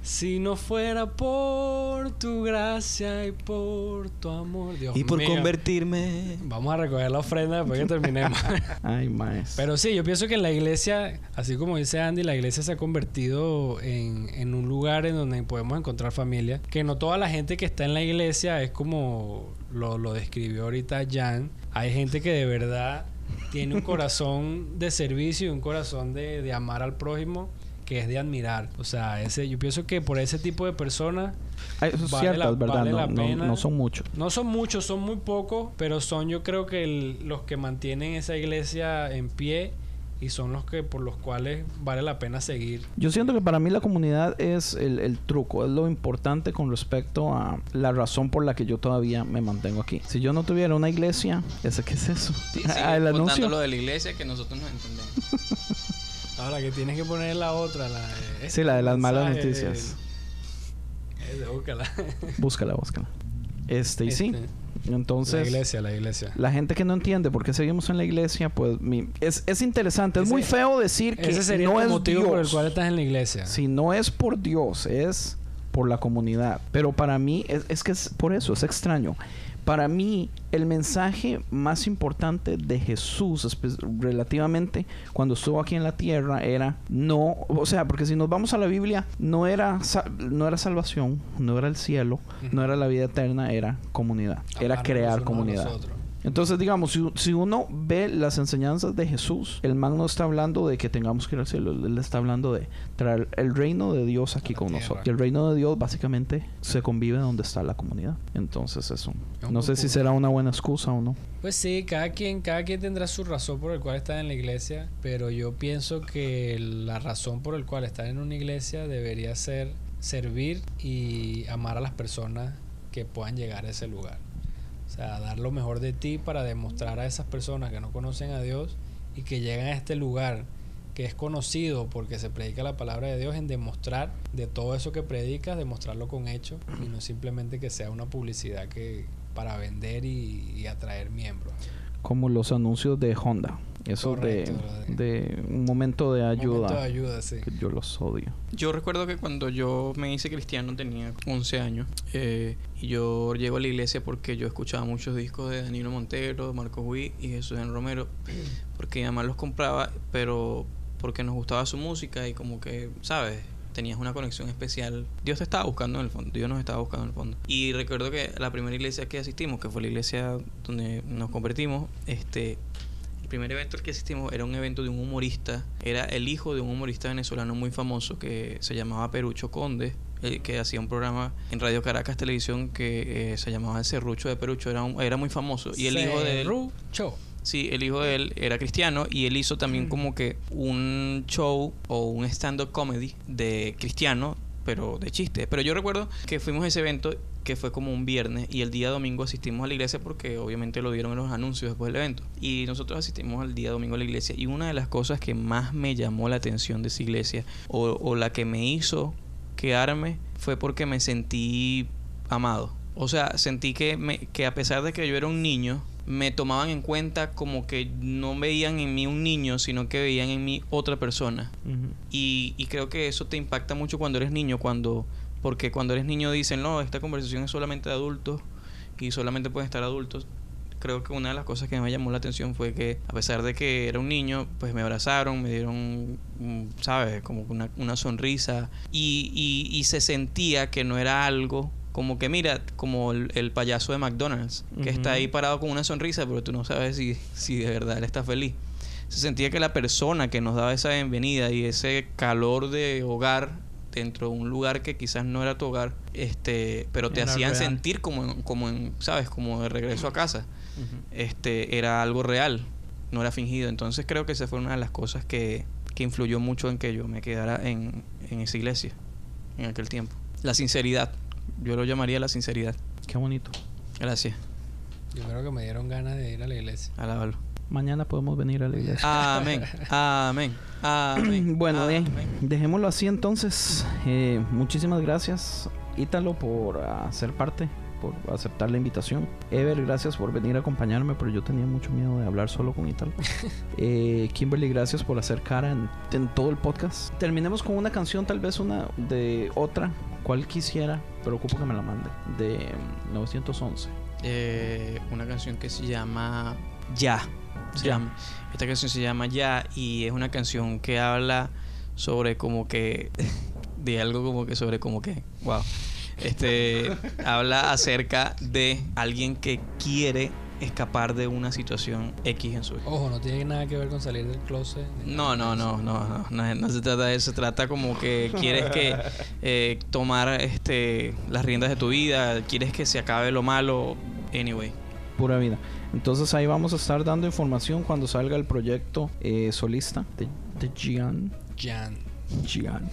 Si no fuera por tu gracia y por tu amor, Dios Y por mío. convertirme. Vamos a recoger la ofrenda después que terminemos. Ay, maes. Pero sí, yo pienso que la iglesia, así como dice Andy, la iglesia se ha convertido en, en un lugar en donde podemos encontrar familia. Que no toda la gente que está en la iglesia es como lo, lo describió ahorita Jan. Hay gente que de verdad tiene un corazón de servicio y un corazón de, de amar al prójimo que es de admirar. O sea, ese, yo pienso que por ese tipo de personas Ay, eso es vale cierto, la- es verdad. vale no, la no- pena. no son muchos. no son muchos, son muy pocos, pero son yo creo que el- los que mantienen esa iglesia en pie y son los que por los cuales vale la pena seguir. Yo siento que para mí la comunidad es el, el truco, es lo importante con respecto a la razón por la que yo todavía me mantengo aquí. Si yo no tuviera una iglesia, ¿ese qué es eso? Sí, Ah, el anuncio. lo de la iglesia que nosotros no entendemos. Ahora que tienes que poner la otra, la de- Sí, la de las malas noticias. Búscala. Búscala, búscala. Este, y sí. Entonces, la iglesia, la iglesia. la gente que no entiende por qué seguimos en la iglesia, pues mi- es, es interesante. es muy feo decir que Ese sería no el es motivo Dios. por el cual estás en la iglesia. Si no es por Dios, es por la comunidad. Pero para mí, es, es que es por eso, es extraño. Para mí, el mensaje más importante de Jesús, relativamente, cuando estuvo aquí en la tierra, era no, o sea, porque si nos vamos a la Biblia, no era, no era salvación, no era el cielo, no era la vida eterna, era comunidad, era crear comunidad. Entonces, digamos, si, si uno ve las enseñanzas de Jesús, el man no está hablando de que tengamos que ir al cielo, él está hablando de traer el reino de Dios aquí con tierra. nosotros. Y el reino de Dios básicamente se convive donde está la comunidad. Entonces, eso. No sé si será una buena excusa o no. Pues sí, cada quien, cada quien tendrá su razón por el cual está en la iglesia, pero yo pienso que la razón por el cual estar en una iglesia debería ser servir y amar a las personas que puedan llegar a ese lugar. Sea, dar lo mejor de ti para demostrar a esas personas que no conocen a Dios y que llegan a este lugar que es conocido porque se predica la palabra de Dios en demostrar de todo eso que predicas, demostrarlo con hechos y no simplemente que sea una publicidad que para vender y atraer miembros. Como los anuncios de Honda. Eso de, Correcto, brother. de un momento de ayuda. Momento de ayuda, sí. que yo los odio. Yo recuerdo que cuando yo me hice cristiano tenía 11 años eh, y yo llego a la iglesia porque yo escuchaba muchos discos de Danilo Montero, Marcos Witt y Jesús en Romero porque mi mamá los compraba pero porque nos gustaba su música y como que, ¿sabes? Tenías una conexión especial. Dios te estaba buscando en el fondo. Dios nos estaba buscando en el fondo. Y recuerdo que la primera iglesia que asistimos, que fue la iglesia donde nos convertimos, este, el primer evento al que asistimos era un evento de un humorista. Era el hijo de un humorista venezolano muy famoso que se llamaba Perucho Conde, que hacía un programa en Radio Caracas Televisión que eh, se llamaba El Serrucho de Perucho. Era, un- era muy famoso. Y el hijo de él... Sí, el hijo de él era cristiano y él hizo también como que un show o un stand-up comedy de cristiano, pero de chiste. Pero yo recuerdo que fuimos a ese evento que fue como un viernes y el día domingo asistimos a la iglesia porque obviamente lo dieron en los anuncios después del evento. Y nosotros asistimos al día domingo a la iglesia y una de las cosas que más me llamó la atención de esa iglesia o, o la que me hizo quedarme fue porque me sentí amado. O sea, sentí que, me, que a pesar de que yo era un niño, me tomaban en cuenta como que no veían en mí un niño, sino que veían en mí otra persona. Y, y creo que eso te impacta mucho cuando eres niño, cuando porque cuando eres niño dicen, no, esta conversación es solamente de adultos y solamente pueden estar adultos. Creo que una de las cosas que me llamó la atención fue que a pesar de que era un niño, pues me abrazaron, me dieron, mm, ¿sabes? Como una, una sonrisa y, y, y se sentía que no era algo como que mira, como el, el payaso de McDonald's, que está ahí parado con una sonrisa, pero tú no sabes si, si de verdad él está feliz. Se sentía que la persona que nos daba esa bienvenida y ese calor de hogar dentro de un lugar que quizás no era tu hogar, este, pero te Era hacían real. sentir como en, como en, sabes, como de regreso a casa. Este, era algo real, no era fingido. Entonces creo que esa fue una de las cosas que, que influyó mucho en que yo me quedara en, en esa iglesia en aquel tiempo. La sinceridad, yo lo llamaría la sinceridad. Qué bonito. Gracias, Yo creo que me dieron ganas de ir a la iglesia. alábalo. Mañana podemos venir a la iglesia. Amén, amén, amén. Bueno, amén. dejémoslo así entonces. Eh, muchísimas gracias, Ítalo, por ah, ser parte, por aceptar la invitación. Ever, gracias por venir a acompañarme, pero yo tenía mucho miedo de hablar solo con Ítalo. Eh, Kimberly, gracias por hacer cara en, en todo el podcast. Terminemos con una canción, tal vez una de otra, cual quisiera, pero ocupo que me la mande, de mm, 911. Eh, una canción que se llama Ya. Se llama- esta canción se llama Ya y es una canción que habla sobre como que de algo como que sobre como que wow. Este habla acerca de alguien que quiere escapar de una situación X en su vida. Ojo, no tiene nada que ver con salir del closet. No, no, no, no, no se trata de eso, se trata como que quieres que eh, tomar este las riendas de tu vida, quieres que se acabe lo malo, anyway. Pura vida. Entonces ahí vamos a estar dando información cuando salga el proyecto eh, solista de, de Gian. Jan. Gian.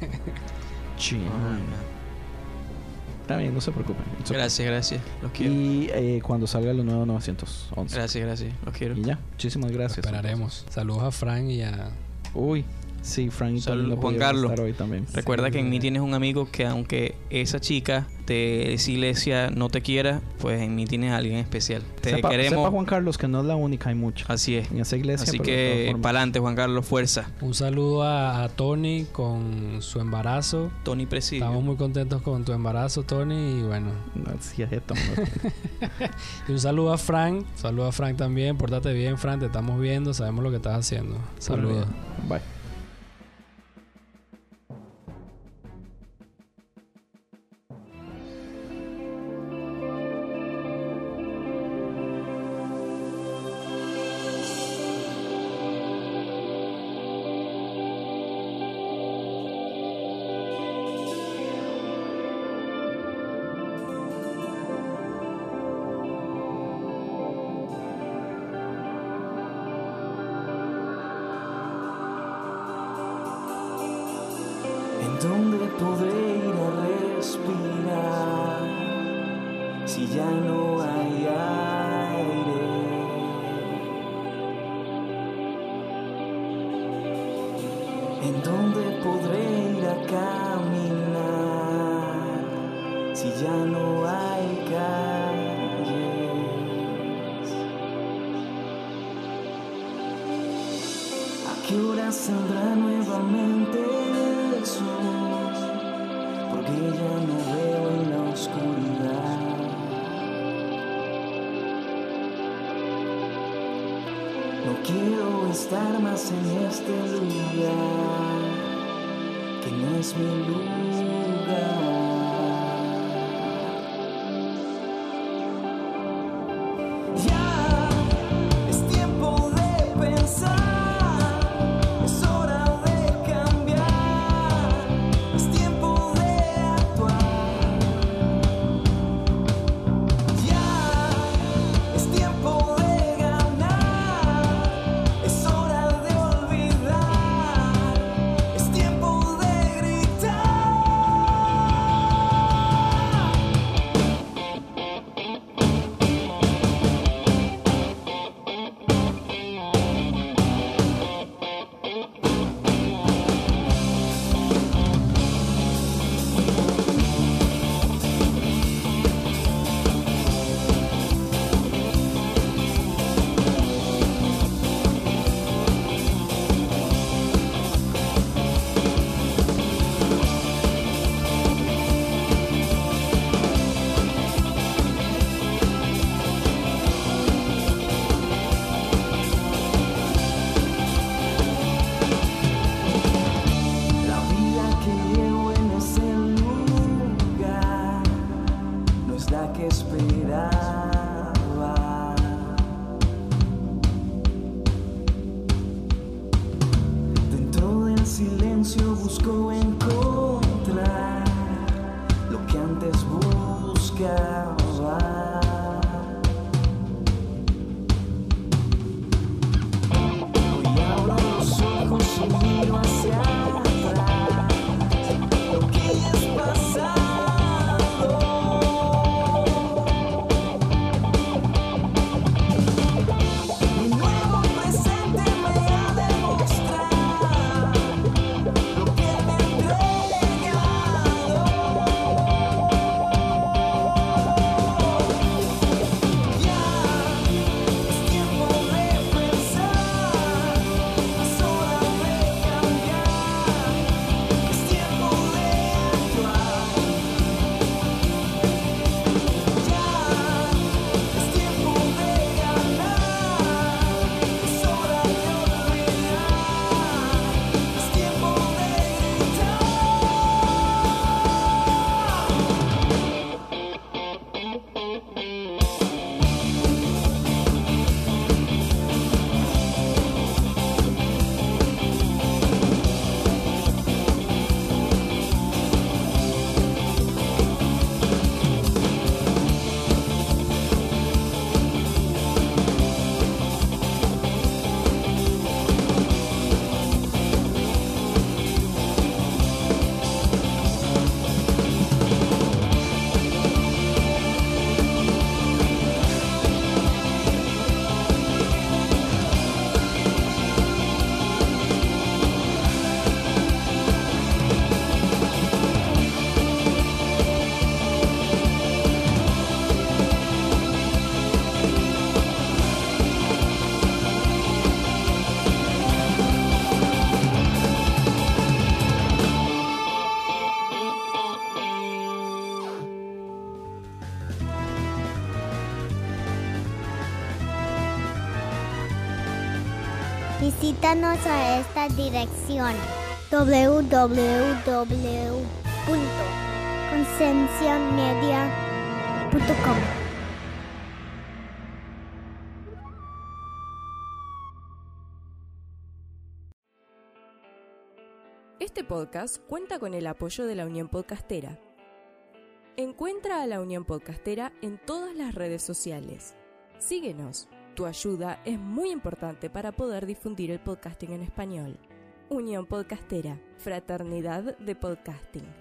Gian. Está bien, no se preocupen. Okay. Gracias, gracias, los quiero. Y eh, cuando salga lo nuevo 911. Gracias, gracias, los quiero. Y ya, muchísimas gracias. Esperaremos. Saludos a Frank y a. Uy, sí, Frank y Salud, Juan Carlos. estar hoy también. Recuerda que en mí tienes un amigo que aunque esa chica de esa iglesia no te quiera, pues en mí tienes a alguien especial. Te sepa, queremos. sepa, Juan Carlos que no es la única, hay muchas. Así es. En esa iglesia. Así que para adelante, Juan Carlos, fuerza. Un saludo a, a Tony con su embarazo. Tony Presidio. Estamos muy contentos con tu embarazo, Tony. Y bueno. No, sí, es. Y un saludo a Frank. Saludo a Frank también. Pórtate bien, Frank. Te estamos viendo. Sabemos lo que estás haciendo. Saludos. Bye. A esta dirección www.concienciamedia.com. Este podcast cuenta con el apoyo de la Unión Podcastera. Encuentra a la Unión Podcastera en todas las redes sociales. Síguenos. Tu ayuda es muy importante para poder difundir el podcasting en español. Unión Podcastera, Fraternidad de Podcasting.